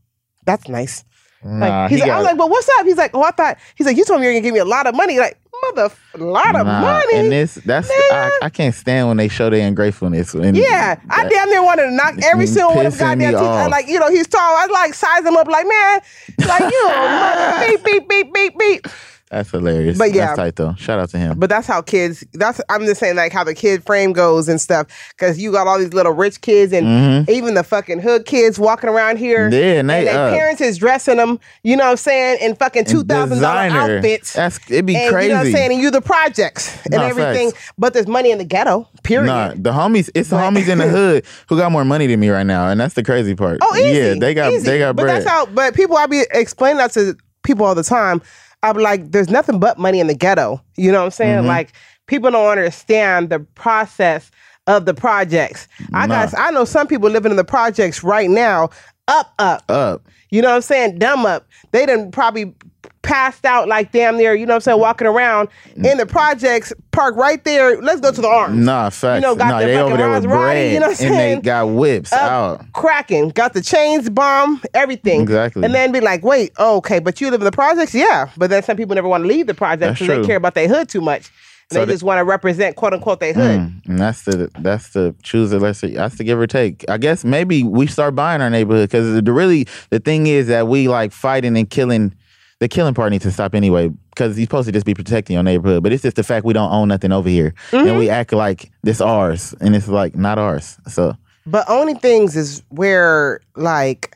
that's nice. Like, he's he like, I was got- like, but what's up? He's like, oh, I thought. He's like, you told me you're gonna give me a lot of money. Like, mother, a lot of Nah, money. And this that's I, I can't stand when they show their ungratefulness. And Yeah, I that- damn near wanted to knock every single one of goddamn teeth. Like, you know, he's tall. I like size him up like, man, like you, mother, beep, beep, beep, beep, beep. That's hilarious. But yeah. That's tight though. Shout out to him. But that's how kids. That's I'm just saying like how the kid frame goes and stuff. Because you got all these little rich kids and even the fucking hood kids walking around here. Mm-hmm. Yeah, and they, their uh, parents is dressing them. You know what I'm saying in fucking two thousand dollar outfits. That's it'd be and crazy. you know what I'm saying, and you the projects and Nah, everything. facts. But there's money in the ghetto. Period. Nah, the homies. It's the homies in the hood who got more money than me right now, and that's the crazy part. Oh, easy. Yeah, they got easy. they got Bread. But that's how. But people, I be explaining that to people all the time. I'm like, there's nothing but money in the ghetto. You know what I'm saying? Mm-hmm. Like people don't understand the process of the projects. I got. I know some people living in the projects right now. Up, up. Up. You know what I'm saying? Dumb up. They done probably passed out like damn near, you know what I'm saying, walking around in the projects, park right there. Let's go to the arms. Nah, facts. You know, got nah, the they over there with bread, you know what I'm and they saying? got whips Up, out. cracking, got the chains bomb, everything. Exactly. And then be like, wait, oh, okay, but you live in the projects? Yeah. But then some people never want to leave the projects because they care about their hood too much. And So they the- just want to represent quote unquote their hood. Mm, and that's the that's the choose the lesser. That's the give or take. I guess maybe we start buying our neighborhood because the really the thing is that we like fighting and killing. The killing part needs to stop anyway because you're supposed to just be protecting your neighborhood. But it's just the fact we don't own nothing over here, Mm-hmm. and we act like this ours, and it's like not ours. So But owning things is where like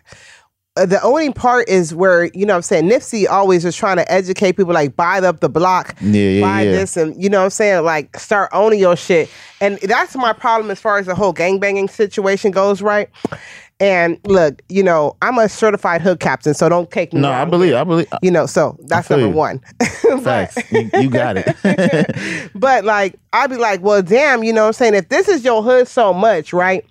Uh, the owning part is where you know what I'm saying Nipsey always was trying to educate people like buy up the block, Yeah, yeah, buy yeah. this and you know what I'm saying like start owning your shit. And that's my problem as far as the whole gangbanging situation goes, right? And look, you know, I'm a certified hood captain, so don't take me. no, I believe. I believe. You know, so that's number you. one. Facts. you, you got it. But like, I'd be like, well, damn, you know what I'm saying? If this is your hood so much, right?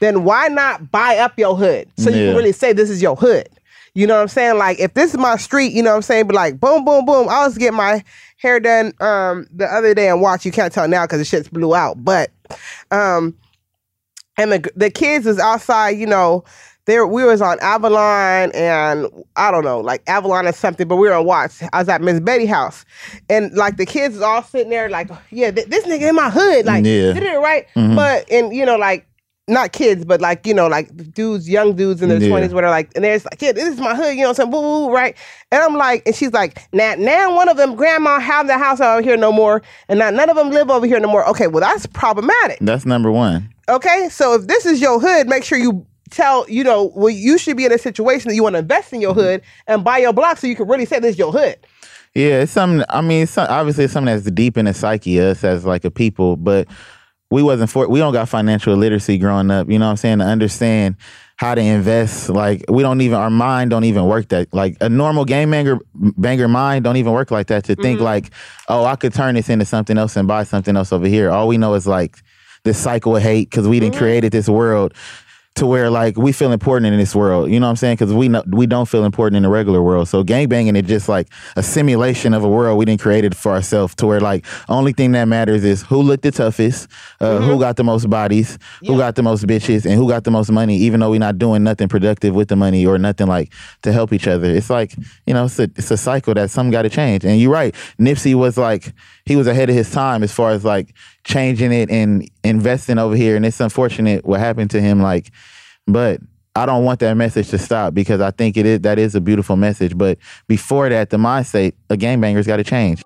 Then why not buy up your hood so you can really say this is your hood? You know what I'm saying? Like, if this is my street, you know what I'm saying? But like, boom, boom, boom. I was getting my hair done um the other day and watch. You can't tell now because the shit's blew out. But um, and the the kids is outside, you know. There, we was on Avalon and I don't know, like Avalon or something, but we were on watch. I was at Miss Betty house, and like the kids was all sitting there, like, yeah, th- this nigga in my hood, like, Yeah. did it right, Mhm. but and you know, like, not kids, but like you know, like dudes, young dudes in their Yeah. twenties, where they're like, and there's like, yeah, this is my hood, you know, what I'm saying, woo, woo, right? And I'm like, and she's like, now, now one of them grandma have the house out here no more, and now none of them live over here no more. Okay, well that's problematic. That's number one. Okay, so if this is your hood, make sure you tell you know well you should be in a situation that you want to invest in your mm-hmm. hood and buy your block so you can really say this is your hood. Yeah, it's something. I mean, it's some, obviously it's something that's deep in the psyche of us as like a people, but we wasn't for. We don't got financial literacy growing up. You know what I'm saying? To understand how to invest, like we don't even our mind don't even work that. Like a normal game banger banger mind don't even work like that. To think mm-hmm. like, oh, I could turn this into something else and buy something else over here. All we know is like this cycle of hate because we didn't mm-hmm. created this world to where like we feel important in this world. You know what I'm saying? Because we know we don't feel important in the regular world. So gangbanging is just like a simulation of a world we didn't create it for ourselves. To where like only thing that matters is who looked the toughest, uh, who got the most bodies, who got the most bitches, and who got the most money. Even though we're not doing nothing productive with the money or nothing like to help each other. It's like you know it's a it's a cycle that some got to change. And you're right. Nipsey was like he was ahead of his time as far as like changing it and investing over here. And it's unfortunate what happened to him. Like, but I don't want that message to stop because I think it is that is a beautiful message. But before that, the mindset, a gangbanger's got to change.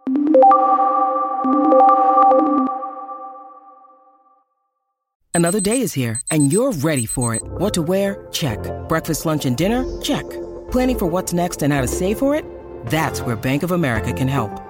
Another day is here, and you're ready for it. What to wear? Check. Breakfast, lunch, and dinner? Check. Planning for what's next and how to save for it? That's where Bank of America can help.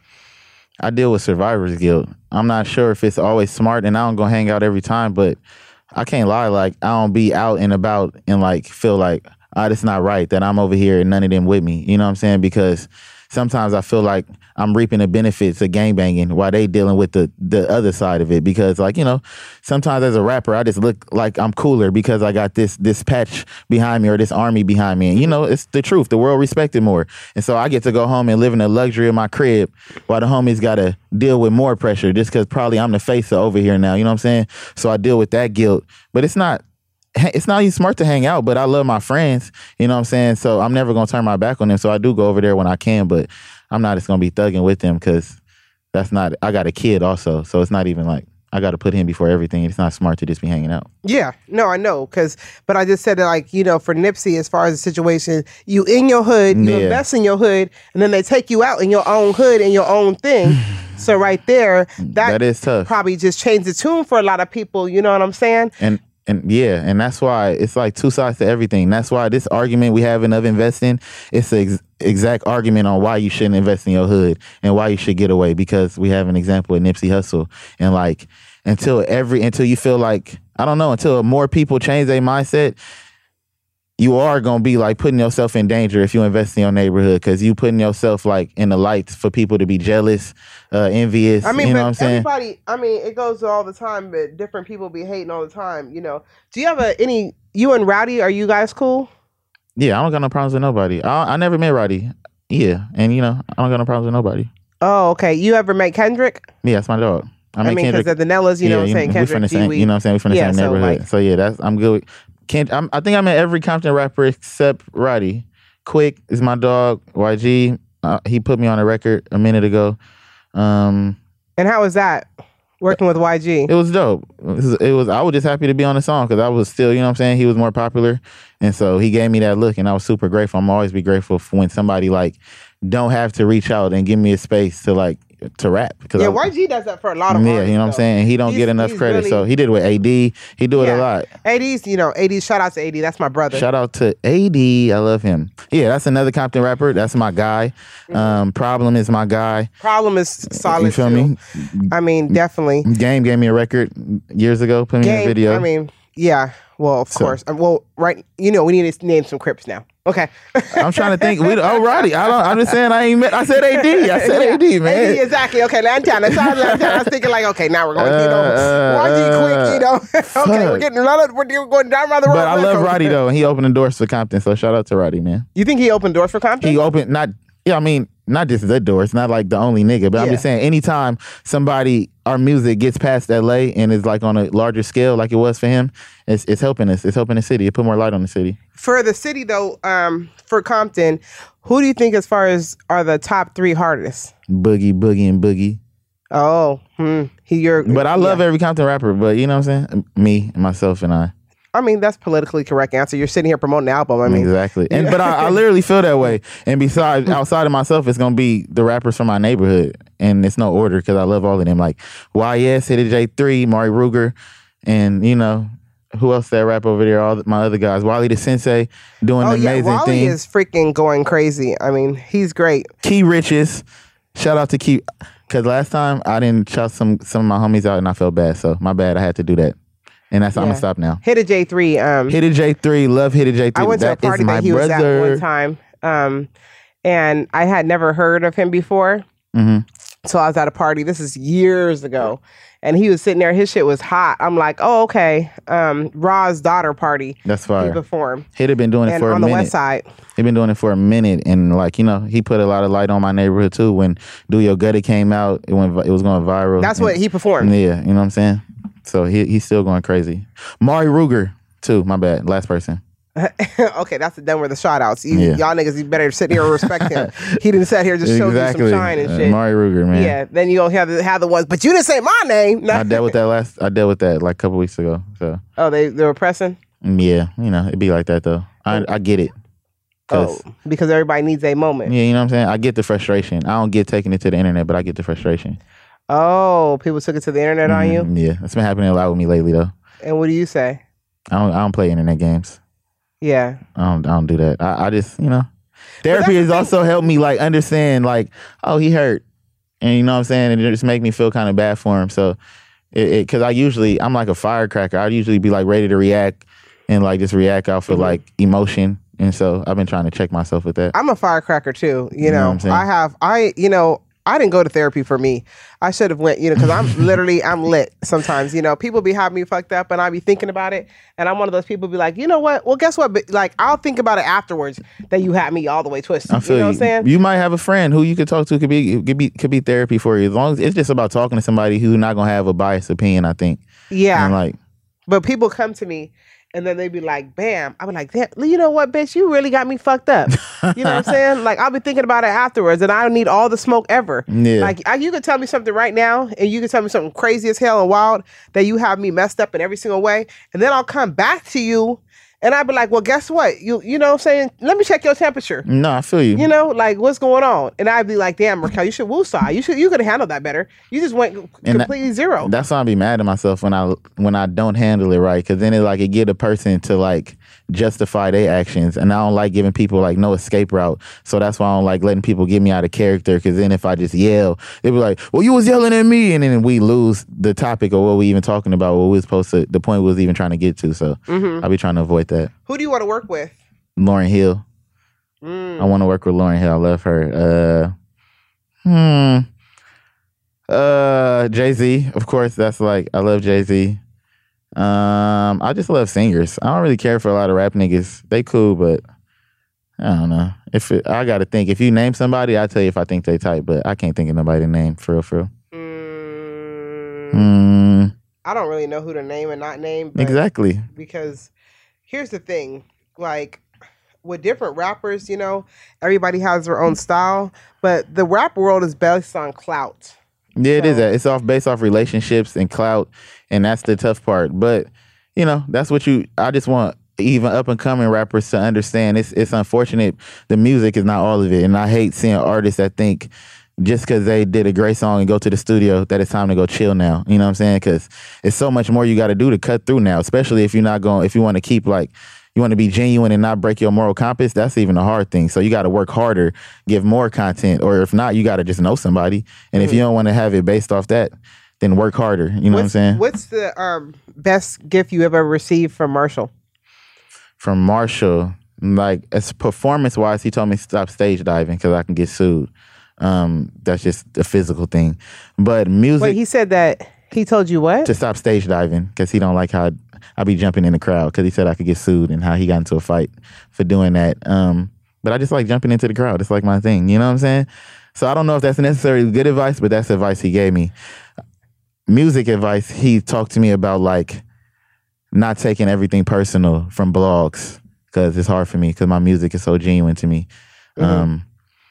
I deal with survivor's guilt. I'm not sure if it's always smart, and I don't go hang out every time, but I can't lie. Like I don't be out and about and like feel like ah, it's not right that I'm over here and none of them with me. You know what I'm saying? Because sometimes I feel like I'm reaping the benefits of gangbanging while they dealing with the the other side of it. Because like you know, sometimes as a rapper, I just look like I'm cooler because I got this this patch behind me or this army behind me. And you know, it's the truth. The world respected more, and so I get to go home and live in the luxury of my crib while the homies got to deal with more pressure just because probably I'm the face of over here now. You know what I'm saying? So I deal with that guilt, but it's not it's not even smart to hang out, but I love my friends. You know what I'm saying? So I'm never gonna turn my back on them. So I do go over there when I can, but I'm not just gonna be thugging with them because that's not. I got a kid also, so it's not even like I got to put him before everything. It's not smart to just be hanging out. Yeah, no, I know, cause, but I just said that, like, you know, for Nipsey, as far as the situation, you in your hood, you Yeah. invest in your hood, and then they take you out in your own hood and your own thing. so right there, mm, that, That is tough. probably just changed the tune for a lot of people. You know what I'm saying? And and yeah, and that's why it's like two sides to everything. That's why this argument we having of investing, it's the ex- exact argument on why you shouldn't invest in your hood and why you should get away. Because we have an example of Nipsey Hussle, and like until every until you feel like I don't know until more people change their mindset. You are gonna be like putting yourself in danger if you invest in your neighborhood because you putting yourself like in the lights for people to be jealous, uh, envious. I mean, you know but what I'm saying? everybody, I mean, it goes all the time, but different people be hating all the time. You know, do you have a, any, you and Roddy, are you guys cool? Yeah, I don't got no problems with nobody. I, I never met Roddy. Yeah, and you know I don't got no problems with nobody. Oh, okay. You ever met Kendrick? Yeah, that's my dog. I I mean, because Kendrick. of the Nellas, you know what I'm saying? we from the same. You know what I'm saying? We from the Yeah, same so, neighborhood. like- so yeah, that's I'm good. With, Kent, I'm, I think I'm met every Compton rapper except Roddy. Quik is my dog. YG. Uh, he put me on a record a minute ago. Um, And how was that working with YG? it was dope. It was, it was. I was just happy to be on the song because I was still, you know what I'm saying. He was more popular, and so he gave me that look, and I was super grateful. I'm always be grateful for when somebody like don't have to reach out and give me a space to like to rap. Cause yeah, I, YG does that for a lot of yeah, artists, you know what I'm saying. He don't He's- get enough credit, really- so he did it with AD. He do it Yeah. a lot. AD's, you know, AD, shout out to AD. That's my brother. Shout out to AD. I love him. Yeah, that's another Compton rapper. That's my guy. Mm-hmm. Um, Problem is my guy. Problem is solid. You feel too. me? I mean, definitely. Game gave me a record years ago. Put me in a video. I mean, yeah. Well, of So- course. Um, Well, right. You know, we need to name some Crips now. Okay. I'm trying to think. We, oh, Roddy. I don't. I'm just saying. I ain't met. I said AD. I said AD, man. AD, exactly. Okay, Lantana. To Lantana. I was thinking like, okay, now we're going, you know, Uh, quick, you know. okay, we're getting a lot of, we're going down by the road. But I love Roddy though, and he opened the doors for Compton. So shout out to Roddy, man. You think he opened doors for Compton? He opened not. Yeah, I mean, not just the doors. Not like the only nigga, but I'm just saying. Anytime somebody our music gets past LA and is like on a larger scale, like it was for him, it's it's helping us. It's helping the city. It put more light on the city. for the city though, um, for Compton, who do you think as far as are the top three hardest? Boogie, boogie, and boogie. Oh, hmm. He, you're, But I love yeah. every Compton rapper. But you know what I'm saying? Me, myself, and I. I mean, that's politically correct answer. You're sitting here promoting the album. I mean, exactly. And but I, I literally feel that way. And besides, outside of myself, it's gonna be the rappers from my neighborhood, and it's no order because I love all of them. Like YS, Hit J three, Mari Ruger, and you know who else that rap over there? All my other guys, Wallie the Sensei, doing oh an yeah, amazing Wally thing. is freaking going crazy. I mean, he's great. Kee Riches, shout out to Kee. Cause last time I didn't shout some some of my homies out and I felt bad, so my bad. I had to do that, and that's I'm gonna stop now. Hitta J three. Um, Hitta J three. love Hitta J three. I went to a party that he was at one time, um, and I had never heard of him before. Mhm. So I was at a party. This is years ago, and he was sitting there. His shit was hot. I'm like, oh okay. Um, Ra's daughter party. That's He fire. performed, Hit had been doing it and for a on the west side. He'd been doing it for a minute, and like you know, he put a lot of light on my neighborhood too. When Do Your Gutty came out, it went, it was going viral. That's And- what he performed. Yeah, you know what I'm saying. So he he's still going crazy. Mari Ruger too. My bad. Last person. okay, that's the done with the shout outs. You, Yeah. Y'all niggas, you better sit here and respect him. he didn't sit here just show exactly. you some shine and Uh, shit. Mari Ruger, man. Yeah, then you gonna have the have the ones, but you didn't say my name. I dealt with that last. I dealt with that like a couple weeks ago. So oh, they they were pressing. mm, yeah, you know, it'd be like that though. I I get it. Oh, because everybody needs a moment. Yeah, you know what I'm saying. I get the frustration. I don't get taking it to the internet, but I get the frustration. Oh, people took it to the internet on you. Mhm, Yeah, it's been happening a lot with me lately though. And what do you say? I don't I don't play internet games. Yeah. I don't, I don't do that. I, I just, you know, therapy has also helped me like understand, like, oh, he hurt, and you know what I'm saying, and it just make me feel kind of bad for him. So, it, it, cause I usually, I'm like a firecracker. I'd usually be like ready to react and like just react off Mm-hmm. of like emotion, and so I've been trying to check myself with that. I'm a firecracker too. You know know, what I'm saying? I have I you know I didn't go to therapy for me. I should have went, you know, because I'm literally I'm lit sometimes. You know, people be having me fucked up, and I be thinking about it, and I'm one of those people be like, you know what? Well, guess what? But, Like I'll think about it afterwards that you had me all the way twisted. I feel you know you. what I'm saying? You might have a friend who you could talk to could be could be could be therapy for you as long as it's just about talking to somebody who's not gonna have a biased opinion. I think. yeah. And like But people come to me and then they'd be like, bam. I'd be like, "Damn, you know what, bitch? You really got me fucked up. You know what I'm saying? Like, I'll be thinking about it afterwards and I don't need all the smoke ever. Yeah. Like, I, you could tell me something right now and you could tell me something crazy as hell and wild that you have me messed up in every single way. And then I'll come back to you and I'd be like, well, guess what? You, you know what I'm saying? Let me check your temperature. no, I feel you. You know, like what's going on? And I'd be like, damn, Raquel, you should woosah. You should, you could have handled that better. You just went And that- completely zero. That's why I'd be mad at myself when I when I don't handle it right, because then it like it get a person to like justify their actions, and I don't like giving people like no escape route. So that's why I don't like letting people get me out of character, because then if I just yell, they'll be like, "Well, you was yelling at me," and then we lose the topic of what we even talking about, what we was supposed to, the point we was even trying to get to. So Mm-hmm. I be trying to avoid that. Who do you want to work with? Lauryn Hill, Mm. I want to work with Lauryn Hill. I love her. Uh, hmm. Uh, Jay Z, of course. That's like I love Jay Z. Um, I just love singers. I don't really care for a lot of rap niggas. They cool, but I don't know. If it, I got to think, if you name somebody, I tell you if I think they type. But I can't think of nobody to name for real, for real. Mm, Hmm. I don't really know who to name and not name. But exactly. Because here's the thing, like with different rappers, you know, everybody has their own style, but the rap world is based on clout. Yeah, it is So- that. It's off based off relationships and clout, and that's the tough part. But you know, that's what you. I just want even up and coming rappers to understand. It's it's unfortunate the music is not all of it, and I hate seeing artists that think just because they did a great song and go to the studio that it's time to go chill now. You know what I'm saying? Because it's so much more you got to do to cut through now, especially if you're not going. If you want to keep like. You want to be genuine and not break your moral compass. That's even a hard thing. So you got to work harder, give more content, or if not, you got to just know somebody. And if you don't want to have it based off that, then work harder. You know what I'm saying? What's the um, best gift you ever received from Marshall? From Marshall, like as performance wise, he told me to stop stage diving because I can get sued. Um, that's just a physical thing. But music Wait, he said that he told you what? to stop stage diving because he don't like how I be jumping in the crowd because he said I could get sued and how he got into a fight for doing that. Um, but I just like jumping into the crowd. It's like my thing. You know what I'm saying? So I don't know if that's necessarily good advice, but that's advice he gave me. Music advice, he talked to me about like not taking everything personal from blogs because it's hard for me because my music is so genuine to me. Um,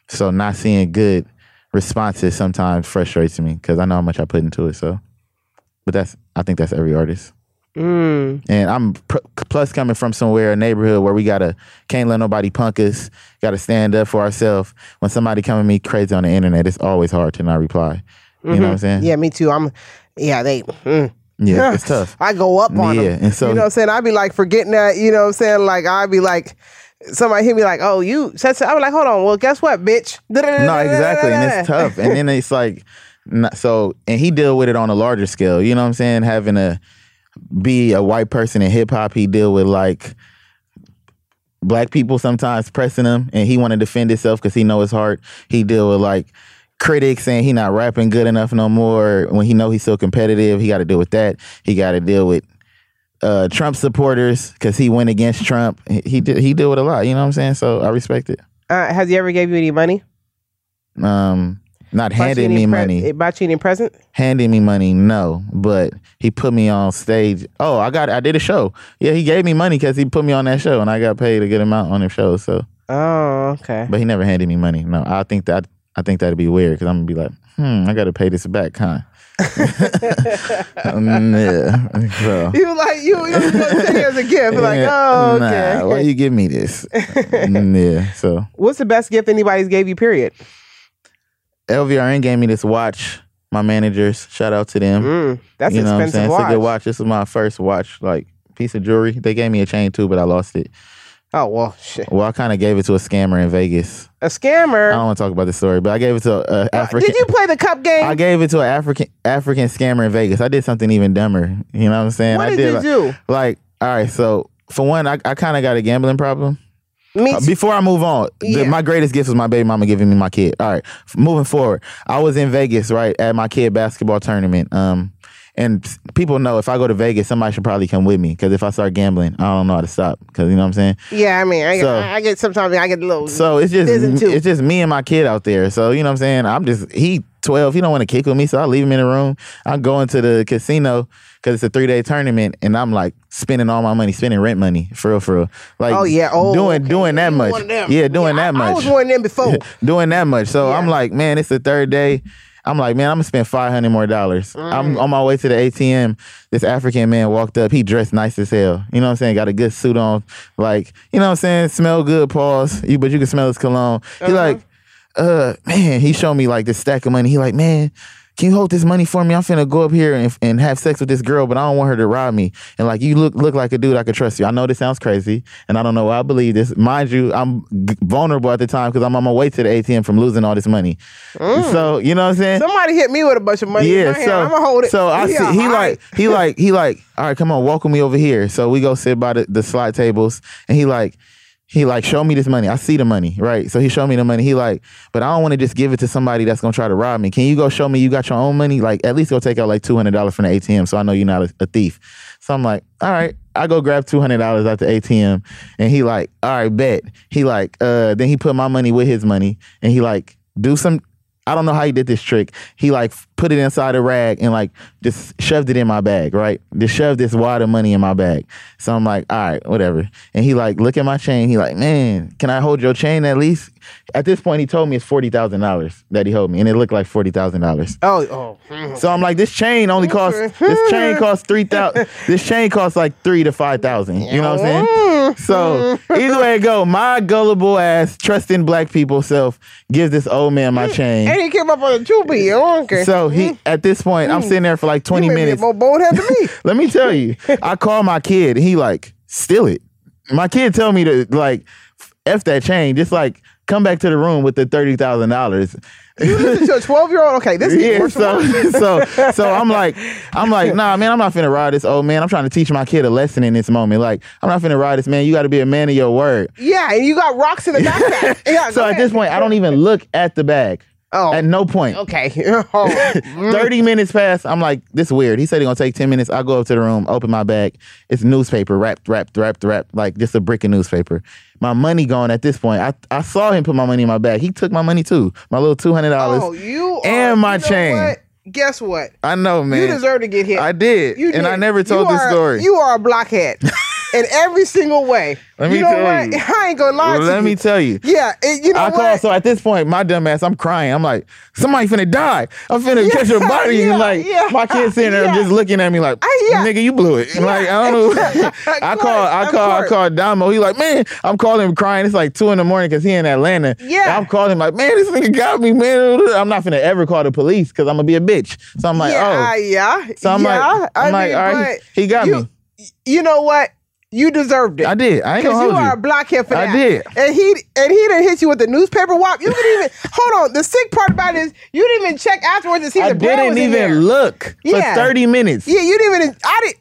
so not seeing good responses sometimes frustrates me because I know how much I put into it. So, but that's I think that's every artist. Mm. And I'm pr- plus coming from somewhere, a neighborhood where we gotta can't let nobody punk us. Gotta stand up for ourselves. When somebody come at me crazy on the internet, it's always hard to not reply. You know what I'm saying? Yeah, me too. I'm. Yeah, they. Mm. Yeah, it's tough. I go up on Yeah, them. and so- you know what I'm saying? I'd be like forgetting that. You know what I'm saying? Like I'd be like, somebody hit me like, "Oh, you said." So. I was like, "Hold on. Well, guess what, bitch?" No, exactly, and it's tough. And then it's like, not, so, and he deal with it on a larger scale. You know what I'm saying? Having to be a white person in hip hop, he deal with like black people sometimes pressing him, and he want to defend himself because he know his heart. He deal with like critics saying he not rapping good enough no more. When he know he's so competitive, he got to deal with that. He got to deal with. Uh, Trump supporters because he went against Trump. He he did he deal with a lot. You know what I'm saying? So I respect it. Uh, has he ever gave you any money? Um, not handing me pre- money. It bought you any present? handing me money no but he put me on stage oh i got i did a show yeah he gave me money because he put me on that show and i got paid a good amount on the show so Oh, okay. but he never handed me money no i think that i think that'd be weird because i'm gonna be like hmm i gotta pay this back huh Um, yeah so You like you you was supposed to take it as a gift. Like, oh, okay. nah, why you give me this Mm, yeah so What's the best gift anybody's gave you? Period. lvrn gave me this watch my managers shout out to them Mm, that's you know what I'm expensive saying? watch. It's a good watch. This is my first watch, like piece of jewelry. They gave me a chain too, but I lost it. Oh well, shit. Well, I kind of gave it to a scammer in Vegas. A scammer. I don't want to talk about the story, but I gave it to a African. Did you play the cup game? I gave it to an African African scammer in Vegas. I did something even dumber. You know what I'm saying? what I did you like, do? Like, all right, so for one, I, I kind of got a gambling problem. Me Uh. Before I move on, the- my greatest gift was my baby mama giving me my kid. All right, moving forward, I was in Vegas right at my kid basketball tournament. Um, and people know if I go to Vegas, somebody should probably come with me because if I start gambling, I don't know how to stop. Because you know what I'm saying. Yeah, I mean, I, So- I get sometimes I get a little. So it's just too. it's just me and my kid out there. So you know what I'm saying. I'm just he 12. He don't want to kick with me, so I leave him in the room. I'm going to the casino because it's a three day tournament, and I'm like spending all my money, spending rent money for real, for real. Like Oh yeah, oh doing okay. doing that You much. one of them. Yeah, doing I- that much. I was one of them before. doing that much. So I'm like, man, it's the third day. I'm like, man, I'm gonna spend five hundred more dollars. I'm Mm. on my way to the ATM. This African man walked up. He dressed nice as hell. You know what I'm saying? Got a good suit on. Like, you know what I'm saying? Smell good, pause. You, but you can smell his cologne. He Uh-huh. like, uh, man, he showed me like this stack of money. He like, man, can you hold this money for me? I'm finna go up here and, and have sex with this girl, but I don't want her to rob me. And like, you look look like a dude I could trust you. I know this sounds crazy, and I don't know why I believe this. Mind you, I'm g- vulnerable at the time because I'm on my way to the ATM from losing all this money. Mm. So you know what I'm saying? Somebody hit me with a bunch of money. in Yeah, my hand. so I'm gonna hold it. So I Yeah, see he like he like he like all right, come on, welcome me over here. So we go sit by the, the slide tables, and he like he like show me this money. I see the money, right? So he showed me the money. He like, but I don't want to just give it to somebody that's gonna try to rob me. Can you go show me you got your own money? Like at least go take out like two hundred dollars from the ATM, so I know you're not a, a thief. So I'm like, all right. I go grab two hundred dollars at the ATM, and he like, all right, bet. He like, uh, then he put my money with his money, and he like do some. I don't know how he did this trick. He like put it inside a rag and like just shoved it in my bag, right? Just shoved this wad of money in my bag. So I'm like, all right, whatever. And he like, look at my chain. He like, man, can I hold your chain at least? At this point, he told me it's forty thousand dollars that he owed me, and it looked like forty thousand dollars. Oh, oh. So I'm like, this chain only oh, costs this chain costs three thousand. This chain costs like three to five thousand. You know what I'm saying? So either way it go, my gullible ass, trusting black people self gives this old man my mm. chain. And he came up on a two B. Okay. So Mm-hmm. he at this point, I'm mm. sitting there for like 20 you may be minutes. more bonehead than me. Let me tell you, I call my kid. He like steal it. My kid tell me to like f that chain. Just like come back to the room with the thirty thousand dollars. You listen to a 12 year old. Okay, this is Yeah, so so so I'm like I'm like nah man I'm not finna ride this old man I'm trying to teach my kid a lesson in this moment like I'm not finna ride this man you got to be a man of your word Yeah, and you got rocks in the backpack. Yeah, so at this point I don't even look at the bag Oh. at no point Okay. Oh. 30 minutes pass. I'm like, this is weird. He said he's gonna take 10 minutes. I go up to the room, open my bag. It's newspaper, wrapped, wrapped, wrapped, wrapped, like just a brick of newspaper. My money gone at this point. I, I saw him put my money in my bag. He took my money too. My little $200. Oh, you and are- my you know chain. what? Guess what? I know, man. You deserve to get hit. I did. You and I never told You this are- story. You are a blockhead in every single way. Let you know tell what? you. I ain't gonna lie to you. Let you. me tell you. Yeah, and you know I what? call so at this point, my dumb ass, I'm crying. I'm like, somebody finna die. I'm finna catch a body. yeah, and like yeah, my kid's sitting there yeah. just looking at me like, yeah. nigga, you blew it. Like, I don't know. I call, I call, I call Damo. He like, man, I'm calling him crying. It's like two in the morning because he in Atlanta. Yeah. I'm calling him like, man, this nigga got me, man. I'm not finna ever call the police because I'm gonna be a bitch. So I'm like, yeah, oh. yeah. So I'm yeah, like, I'm I like, mean, all right, but he got you, me. You know what? You deserved it. I did. I ain't Because you are a blockhead for I that. did. And he and he didn't hit you with the newspaper wop. You didn't even hold on. The sick part about it is you didn't even check afterwards to see I the bread I didn't even look Yeah. for 30 minutes. Yeah, you didn't even. I did.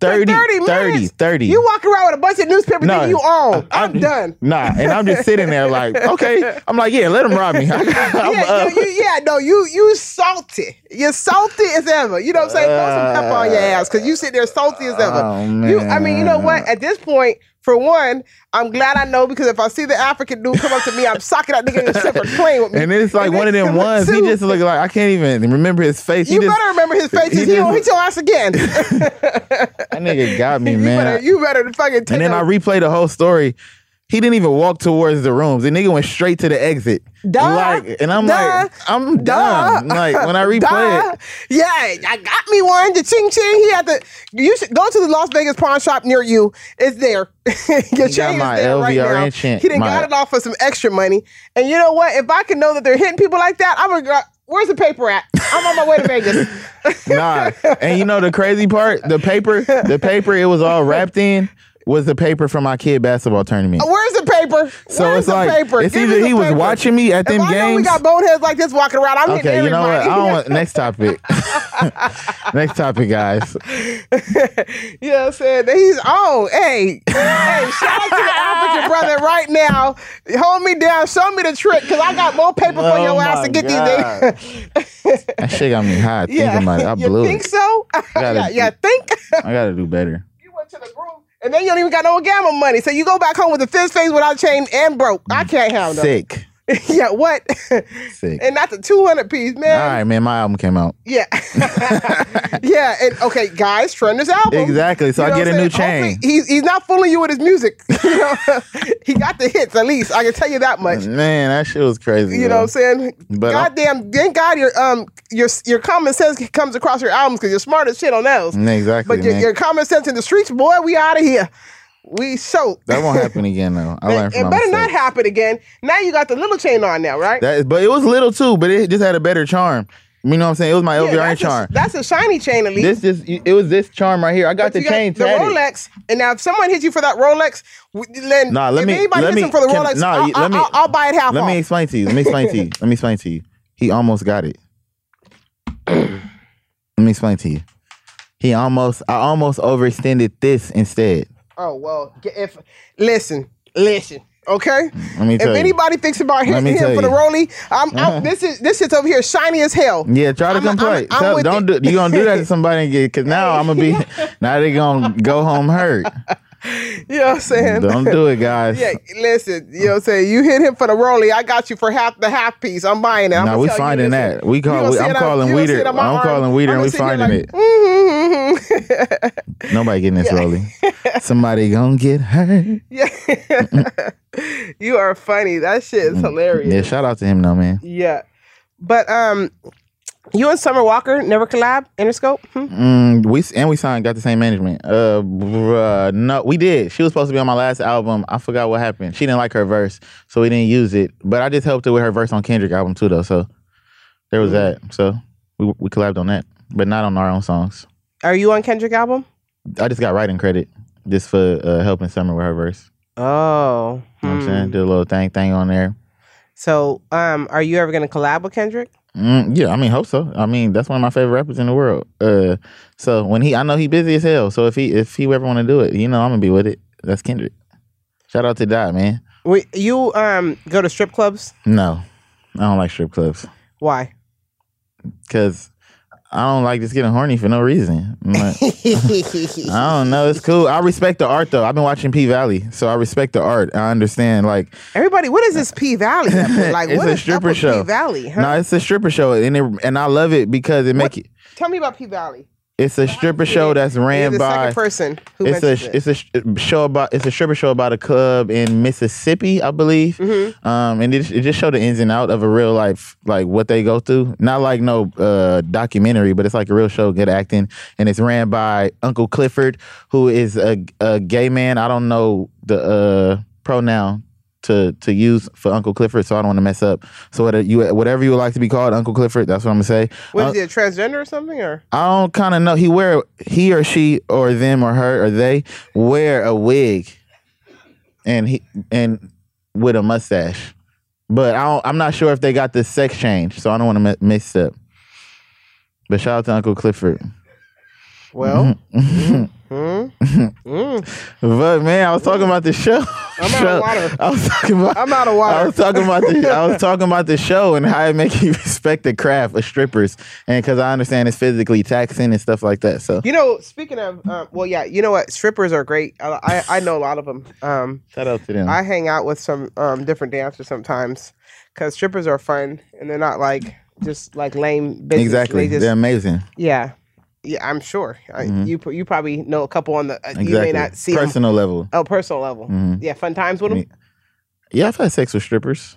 30, 30, 30, 30. You walk around with a bunch of newspapers that you own. I'm, I- done. Nah, and I'm just sitting there like, okay. I'm like, yeah, let them rob me. I'm yeah, no, you, yeah, no, you you salty. You're salty as ever. You know what I'm saying? Throw some pepper on your uh, ass because you sit there salty as ever. Oh, You, I mean, you know what? At this point, for one, I'm glad I know because if I see the African dude come up to me, I'm socking that nigga in a separate plane with me. and it's like And one of them ones. He just look like I can't even remember his face. You he just, better remember his face. he He, just- hit your ass again. that nigga got me, you man. better, you better fucking. Take and then I replay the whole story. He didn't even walk towards the rooms. The nigga went straight to the exit. Duh. Like, and I'm Duh. like, I'm Duh. done. Like when I replay Duh. it, Yeah, I got me one. The ching ching. He had to. You should go to the Las Vegas pawn shop near you. It's there. Your chain my is there right LVR now. enchant- He done my- got it off for some extra money. And you know what? If I can know that they're hitting people like that, I'm gonna. go- Where's the paper at? I'm on my way to Vegas. nah. And you know the crazy part? The paper, the paper it was all wrapped in was the paper from my kid basketball tournament. Oh, where's the paper. So Where's it's the like paper? it's Give either he was paper. watching me at them if I know we got boneheads like this walking around, I'm Okay, you know what? I don't want next topic. next topic, guys. you know what I'm saying? He's on. Hey, hey, shout out to the African brother right now. Hold me down. Show me the trick because I got more paper for Oh your ass to get God. these. That shit got me hot yeah. thinking about it. I you blew think it. so? Gotta yeah, yeah, think. I gotta do better. you went to the room and then you don't even got no gamma money. So you go back home with a fist face without chain and broke. I mm. can't have them. Sick. yeah, what? Sick. and not the 200 piece, man. All right, man. My album came out. Yeah. yeah. And okay, guys, trend this album. Exactly. So You I get a I'm new saying? chain. Hopefully He's, he's not fooling you with his music. You know, he got the hits at least. I can tell you that much. Man, that shit was crazy. You know what I'm saying? But Goddamn, thank God your um your your common sense comes across your albums because you're smart as shit on those. Exactly, But your, your common sense in the streets, boy, we out of here. We so That won't happen again, though. I learned it from my better not happen again. Now you got the little chain on now, right? That, but it was little too, but it just had a better charm. You know what I'm saying? It was my Yeah, LVR that's, charm. A, that's a shiny chain at least. This just it was this charm right here. I got But the chain the tatted. Rolex, and now if someone hits you for that Rolex, then Nah, let if me- anybody let hits me- him for the can- Rolex, nah, I'll, let me- I'll, I'll buy it half Let off. me explain to you. Let me explain to you. Let me explain to you. He almost got it. Let me explain to you. He almost I almost overextended this instead. Oh well, if listen, listen, okay. Let me If you. anybody thinks about hitting him for the. Rolly, I'm, I'm uh-huh. this is this shit's over here shiny as hell. Yeah, try to I'm- come I'm- Tell- don't it. do you gonna do that to somebody cause now I'm gonna be now they gonna go home hurt. You know what I'm saying? Don't do it, guys. Yeah, listen, you know what I'm saying? You hit him for the Rolly, I got you for half the half piece. I'm buying it. I'm Nah, we finding that. We call we, I'm calling Weeder. it on my I'm arm. calling Weeder and we gonna sit here finding like, it. mhm. Nobody getting this rolling. Somebody gonna get hurt. yeah. you are funny. That shit is hilarious. Mm. Yeah, shout out to him though, man. Yeah. But um you and Summer Walker never collab, Interscope? Hmm? Mm, we and we signed, got the same management. Uh, bruh, no, we did. She was supposed to be on my last album. I forgot what happened. She didn't like her verse, so we didn't use it. But I just helped her with her verse on Kendrick album too, though. So there was that. So we we collabed on that, but not on our own songs. Are you on Kendrick album? I just got writing credit just for uh, helping Summer with her verse. Oh. You know what I'm hmm. saying? Did a little thing thing on there. So um are you ever gonna collab with Kendrick? Mm, yeah, I mean, hope so. I mean, that's one of my favorite rappers in the world. Uh, so when he, I know he busy as hell. So if he, if he ever want to do it, you know, I'm gonna be with it. That's Kendrick. Shout out to Dot, man. Wait, you um go to strip clubs? No, I don't like strip clubs Why? because I don't like just getting horny for no reason. Like, I don't know. It's cool. I respect the art though. I've been watching P Valley, so I respect the art. I understand. Like, Everybody, what is this P Valley? Like, it's what a is stripper show. P Valley? Huh? no, it's a stripper show, and it, and I love it because it make What- it. Tell me about P Valley. It's a stripper show that's ran the by. second person who it's a it. it's a show about it's a stripper show about a club in Mississippi, I believe. Mm-hmm. Um, and it, it just showed the ins and out of a real life, like what they go through. Not like no uh documentary, but it's like a real show, good acting, and it's ran by Uncle Clifford, who is a, a gay man. I don't know the uh pronoun to to use for Uncle Clifford, so I don't want to mess up. So whatever you whatever you would like to be called, Uncle Clifford, that's what I'm gonna say. What Uh, is he, a transgender or something? Or I don't kind of know. He wear he or she or them or her or they wear a wig, and he and with a mustache. But I don't, I'm not sure if they got the sex change, so I don't want to mi- mix up. But shout out to Uncle Clifford. well, Mm-hmm. mm, mm. But man, I was talking about the show. I'm out of water. I was talking about. I'm out of water. I was talking about the. I was talking about the show and how it make you respect the craft of strippers, and because I understand it's physically taxing and stuff like that. So You know, speaking of, um, well, yeah, you know what? Strippers are great. I, I, I know a lot of them. Um, shout out to them. I hang out with some um, different dancers sometimes because strippers are fun and they're not like just like lame business. exactly, They just, they're amazing. yeah, yeah. I'm sure I, you you probably know a couple on the. Uh, Exactly, You may not see them. personal level. Oh, personal level. Mhm. Yeah, fun times with them. Yeah, I've had sex with strippers.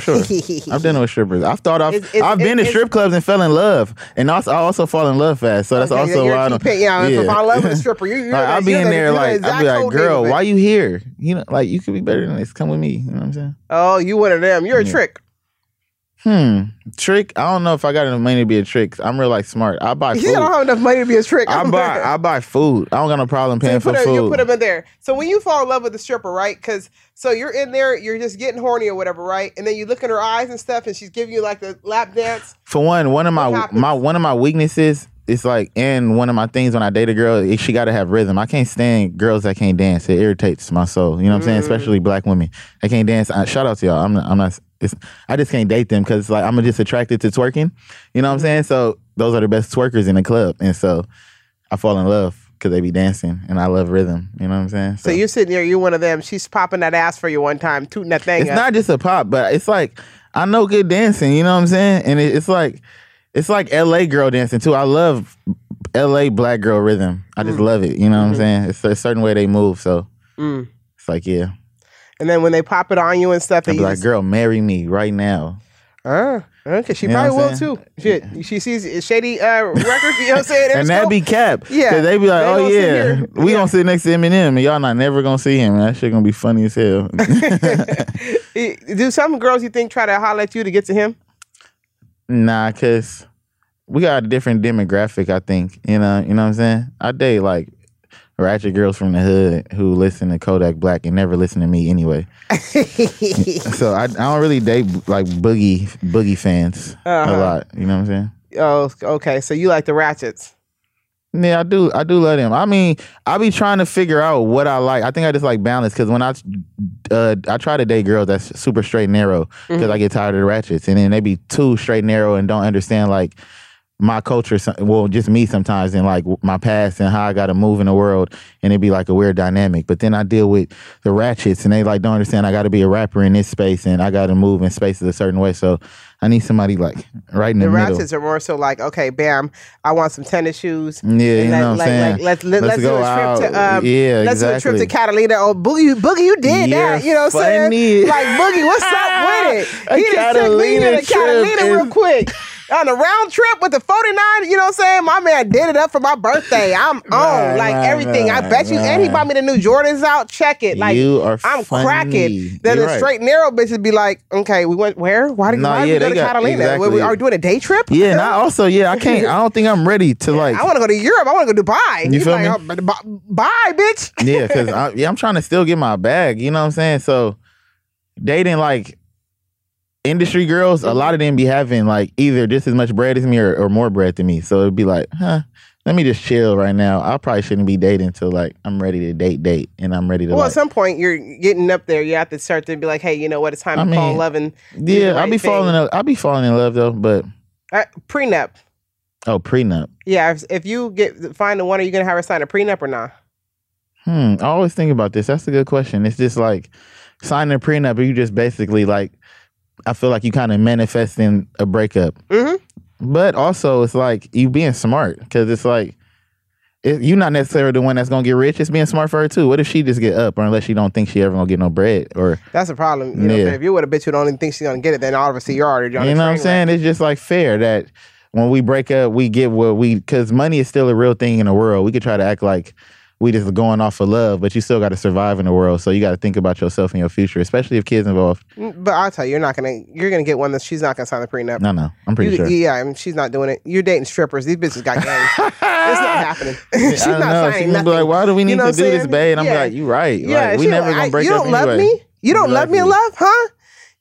Sure, I've done it with strippers. I've thought I've It's- it's- I've been to strip clubs and fell in love, and also I also fall in love fast. So that's Okay, also why I don't. keep- yeah, if I love a stripper, you, you're Like, I'll be in the- there like I'll be like, girl, why you here? You know, like you could be better than this. Come with me. You know what I'm saying? Oh, you one of them. You're a trick. Hmm. Trick. I don't know if I got enough money to be a trick. I'm real like smart. I buy You food. don't have enough money to be a trick. I buy I buy food. I don't got no problem paying you put, for a, you put them in there. So when you fall in love with the stripper, right? Because so you're in there, you're just getting horny or whatever, right? And then you look in her eyes and stuff, and she's giving you like the lap dance. for one, one of my my one of my weaknesses is like, and one of my things when I date a girl, she got to have rhythm. I can't stand girls that can't dance. It irritates my soul. You know what I'm saying? Mm. Especially black women. They can't dance. Uh, shout out to y'all. I'm not. I'm not. It's, I just can't date them because like I'm just attracted to twerking. You know what I'm mm-hmm. saying? So those are the best twerkers in the club, and so I fall in love because they be dancing, and I love rhythm. You know what I'm saying? So you're sitting there, you're one of them. She's popping that ass for you one time, tooting that thing It's up. not just a pop, but it's like I know good dancing. You know what I'm saying? And it, it's like it's like L.A. girl dancing too. I love L.A. black girl rhythm. I just mm. love it. You know what I'm mm-hmm. saying? It's a certain way they move. So Mm. it's like yeah, And then when they pop it on you and stuff, they like girl, marry me right now. Uh, okay, she You know probably will too. Shit, she sees shady uh, records. You know what I'm saying? and that be cap. Yeah. They be like, They oh yeah, we Yeah. gonna sit next to Eminem, and y'all not never gonna see him. That shit gonna be funny as hell. Do some girls you think try to holler at you to get to him? Nah, cause we got a different demographic. I think you know. You know what I'm saying? I date like ratchet girls from the hood who listen to Kodak Black and never listen to me anyway. so I, I don't really date like boogie boogie fans Uh-huh. a lot. You know what I'm saying? Oh, okay. So you like the ratchets? Yeah, I do. I do love them. I mean, I be trying to figure out what I like. I think I just like balance because when I, uh, I try to date girls that's super straight and narrow because I get tired of the ratchets, and then they be too straight and narrow and don't understand like my culture. Well, just me sometimes and like my past and how I got to move in the world, and it'd be like a weird dynamic. But then I deal with the ratchets, and they like don't understand I got to be a rapper in this space, and I got to move in spaces a certain way. So I need somebody like right in the, The middle. ratchets are more so like, okay, bam, I want some tennis shoes. Yeah, And you let- know what I'm like, saying? Like, let's let, Let's let's do go a trip out. to um, Yeah, let's do a trip to. Catalina. Oh, boogie, boogie, you did You're that. You know what I'm saying? Like boogie, what's up with it? He just took me Catalina to Catalina real quick. On a round trip with the 49, you know what I'm saying? My man did it up for my birthday. I'm on Right, like right, everything. I right, bet you, and he bought me the new Jordans out. Check it. Like You are I'm funny. cracking. Then You're the straight narrow bitches be like, okay, we went where? Why did, Nah, why did yeah, we go to Catalina? exactly. Were we- Are we doing a day trip? Yeah, and I also yeah, I can't. I don't think I'm ready to like. I want to go to Europe. I want to go to Dubai. You He's feel like, me? oh, bye, bitch. yeah, because I, yeah, I'm trying to still get my bag. You know what I'm saying? So dating like industry girls, a lot of them be having like either just as much bread as me or, or more bread than me. So it'd be like, huh. Let me just chill right now. I probably shouldn't be dating until like I'm ready to date, date, and I'm ready to Well, like. at some point, you're getting up there. You have to start to be like, hey, you know what? It's time I to fall in love and yeah, the I'll be right falling. In, I'll be falling in love though. But Uh, prenup. oh, prenup. Yeah, if, if you get find the one, are you gonna have her sign a prenup or not? Hmm. I always think about this. That's a good question. It's just like signing a prenup. Are you just basically like. I feel like you kind of manifesting a breakup. Mhm. But also, it's like you being smart because it's like it, you're not necessarily the one that's gonna get rich. It's being smart for her too. What if she just get up, or unless she don't think she ever gonna get no bread, or That's a problem. You know, Yeah. if you're with a bitch who don't even think she's gonna get it, then obviously you're already on you know what I'm saying? wreck. It's just like fair that when we break up, we get what we because money is still a real thing in the world. We could try to act like we just going off of love, but you still got to survive in the world. So you got to think about yourself and your future, especially if kids involved. Mm, But I'll tell you, you're not gonna you're gonna get one that she's not gonna sign the prenup. No, no, I'm pretty You- sure. Yeah, I mean, she's not doing it. You're dating strippers. These bitches got game. it's not happening. she's not know. signing She's nothing. be like, "Why do we need You know to do I'm this, saying? babe?" And I'm Yeah. like, you're right. Yeah, like, we never don't- gonna break You up don't love anyway." me. You don't love me in love, huh?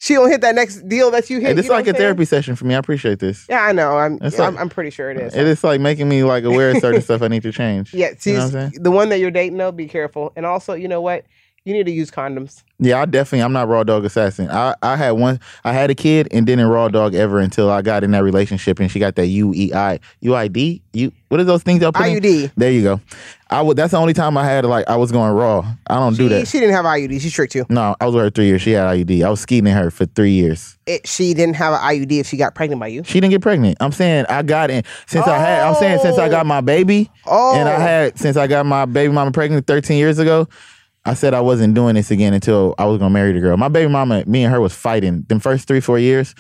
She don't hit that next deal that you hit. This is you know like a therapy session for me. I appreciate this. Yeah, I know. I'm, It's I'm, like- I'm pretty sure it is. It is like making me like aware of certain stuff I need to change. Yeah, see, You know what I'm saying? the one that you're dating, though, be careful. And also, you know what? You need to use condoms. Yeah, I definitely. I'm not raw dog assassin. I, I had one. I had a kid and didn't raw dog ever until I got in that relationship and she got that UEI UID. You what are those things in? IUD. There you go. I would. That's the only time I had like I was going raw. I don't do that. she didn't have IUD. She tricked you. no, I was with her three years. She had IUD. I was skeeting her for three years. It, she didn't have an IUD if she got pregnant by you. She didn't get pregnant. I'm saying I got in since I had. I'm saying since I got my baby. Oh. And I oh. had since I got my baby mama pregnant 13 years ago. I said I wasn't doing this again until I was gonna marry the girl. My baby mama, me and her was fighting them first three four years.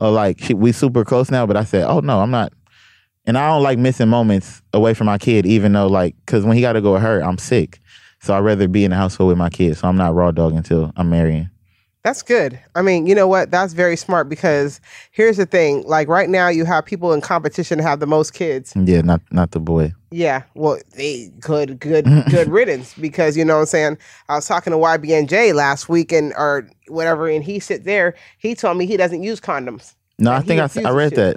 Uh, like she, we super close now, but I said, oh no, I'm not. And I don't like missing moments away from my kid, even though like, cause when he got to go with her, I'm sick. So I'd rather be in the household with my kid. So I'm not raw dog until I'm marrying. That's good. I mean, you know what? That's very smart because here's the thing. Like right now, you have people in competition to have the most kids. Yeah, not not the boy. Yeah, well, they good, good, good riddance because you know what I'm saying. I was talking to YBNJ last week and or whatever, and he sit there. He told me he doesn't use condoms. No, I think I, refuses read to. that.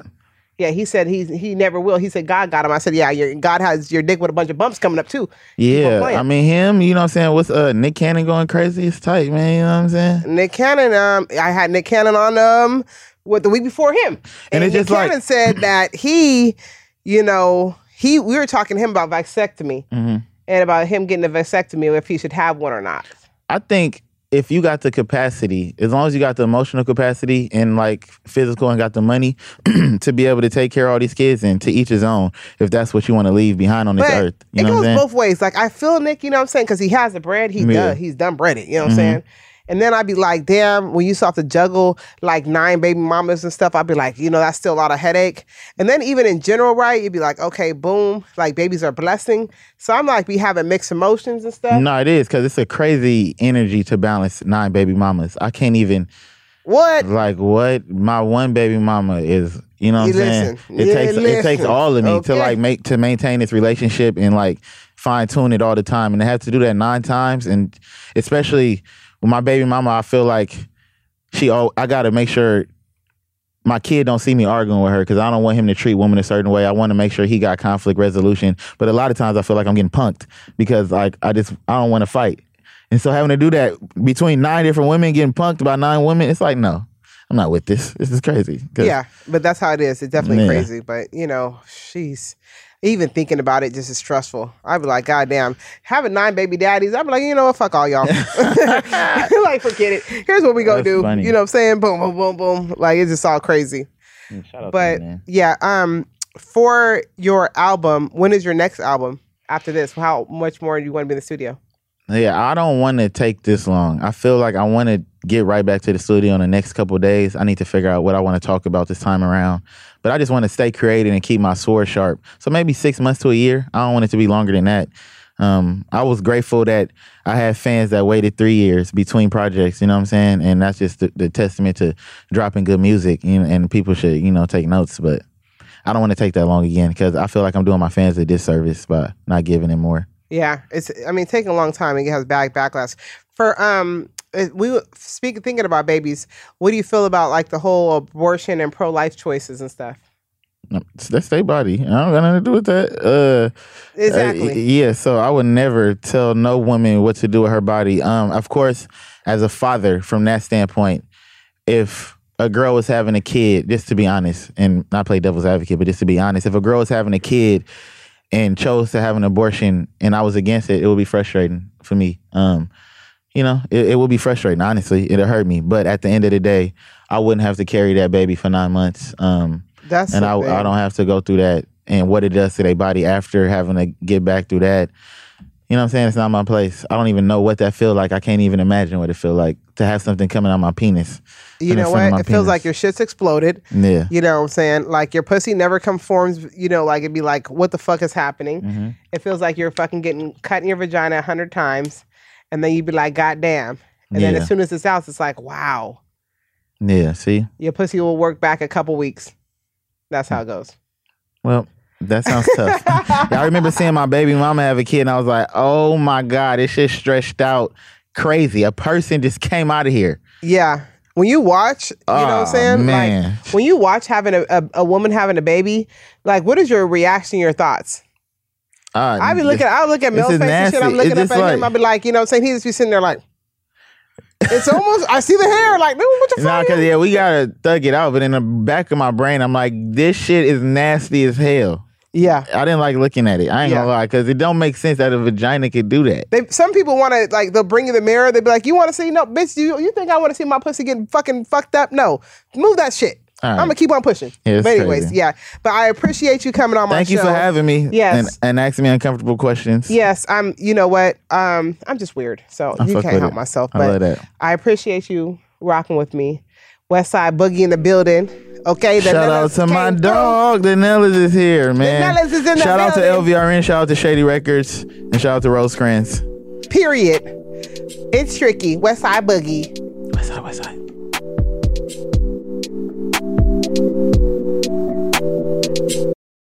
Yeah, he said he's he never will. He said God got him. I said, yeah, your God has your dick with a bunch of bumps coming up too. Yeah. I mean him. You know what I'm saying? What's uh Nick Cannon going crazy? It's tight, man. You know what I'm saying? Nick Cannon, um, I had Nick Cannon on um what the week before him, And it's Nick just like- Cannon said that he, you know, he we were talking to him about vasectomy Mm-hmm. and about him getting a vasectomy if he should have one or not. I think if you got the capacity, as long as you got the emotional capacity and like physical and got the money to be able to take care of all these kids and to each his own, if that's what you want to leave behind on this But earth. You it know what I'm goes both ways. Like I feel Nick, you know what I'm saying, because he has the bread. He Yeah. Mm-hmm. does. He's done breaded. You know what I'm saying. And then I'd be like, damn, when you have to juggle like nine baby mamas and stuff, I'd be like, you know, that's still a lot of headache. And then even in general, right, you'd be like, okay, boom, like babies are a blessing. So I'm like, be having mixed emotions and stuff. No, it is because it's a crazy energy to balance nine baby mamas. I can't even What? like what my one baby mama is. You know what You I'm saying? It takes it takes all of me to like make to maintain this relationship and like fine tune it all the time, and to have to do that nine times, and especially with my baby mama, I feel like she. Oh, I got to make sure my kid don't see me arguing with her because I don't want him to treat women a certain way. I want to make sure he got conflict resolution. But a lot of times I feel like I'm getting punked because like I just I don't want to fight. And so having to do that between nine different women getting punked by nine women, it's like no, I'm not with this. This is crazy. Yeah, but that's how it is. It's definitely Yeah. crazy. But you know, she's even thinking about it just is stressful. I'd be like, God damn, having nine baby daddies, I'd be like, you know what, fuck all y'all. like, forget it. Here's what we gonna That's do. funny. You know what I'm saying? Boom, boom, boom, boom. Like it's just all crazy. Shout out But you, man. yeah, um, for your album, when is your next album after this? How much more do you want to be in the studio? Yeah, I don't want to take this long. I feel like I want to get right back to the studio in the next couple of days. I need to figure out what I want to talk about this time around. But I just want to stay creative and keep my sword sharp. So maybe six months to a year. I don't want it to be longer than that. Um, I was grateful that I had fans that waited three years between projects. You know what I'm saying? And that's just the, the testament to dropping good music. You know, and people should you know take notes. But I don't want to take that long again because I feel like I'm doing my fans a disservice by not giving them more. Yeah, it's. I mean, taking a long time. and It has bad backlash. For um, we were speak thinking about babies. What do you feel about like the whole abortion and pro life choices and stuff? That's their body. I don't got nothing to do with that. Uh, Exactly. uh, yeah. So I would never tell no woman what to do with her body. Um, of course, as a father, from that standpoint, if a girl was having a kid, just to be honest, and not play devil's advocate, but just to be honest, if a girl was having a kid and chose to have an abortion and I was against it, it would be frustrating for me. Um, you know, it, it would be frustrating. Honestly, it'll hurt me. But at the end of the day, I wouldn't have to carry that baby for nine months. Um, That's and I. I don't have to go through that and what it does to their body after having to get back through that. You know what I'm saying? It's not my place. I don't even know what that feel like. I can't even imagine what it feel like to have something coming out my penis. You know what? It feels like your shit's exploded. Yeah. You know what I'm saying? Like your pussy never conforms, you know, like it'd be like, what the fuck is happening? Mm-hmm. It feels like you're fucking getting cut in your vagina a hundred times. And then you'd be like, God damn. And then as soon as it's out, it's like, wow. Yeah. See? Your pussy will work back a couple weeks. That's how it goes. Well, that sounds tough. yeah, I remember seeing my baby mama have a kid and I was like, oh my God, this shit stretched out crazy. A person just came out of here. Yeah. When you watch, you know what I'm saying? man. Like when you watch having a, a, a woman having a baby, like what is your reaction, your thoughts? Uh, I be looking, I look at Mel's face and shit. I'm looking up at him. I'll be like, you know what I'm saying? He just be sitting there like, it's almost, I see the hair. Like, dude, what the Nah, cause yeah, we gotta thug it out. But in the back of my brain, I'm like, this shit is nasty as hell. yeah. I didn't like looking at it. I ain't Yeah. gonna lie, cause it don't make sense that a vagina could do that. They, some people want to like they'll bring you the mirror. They be like, "You want to see? No, bitch. You you think I want to see my pussy getting fucking fucked up? No, move that shit. All right. I'm gonna keep on pushing. Yeah, but anyways, crazy. yeah. But I appreciate you coming on my Thank show. you for having me. Yes. and, and asking me uncomfortable questions. Yes, I'm. You know what? Um, I'm just weird, so I you can't help it. myself. I But love that. I appreciate you rocking with me. Westside Boogie in the building. Okay, the Shout out to my came through. dog. The Nellis is here, man. Nellis is in the shout out to. LVRN. Shout out to Shady Records. And shout out to Rosecrans. Period. It's tricky. Westside Boogie. Up? side, west side.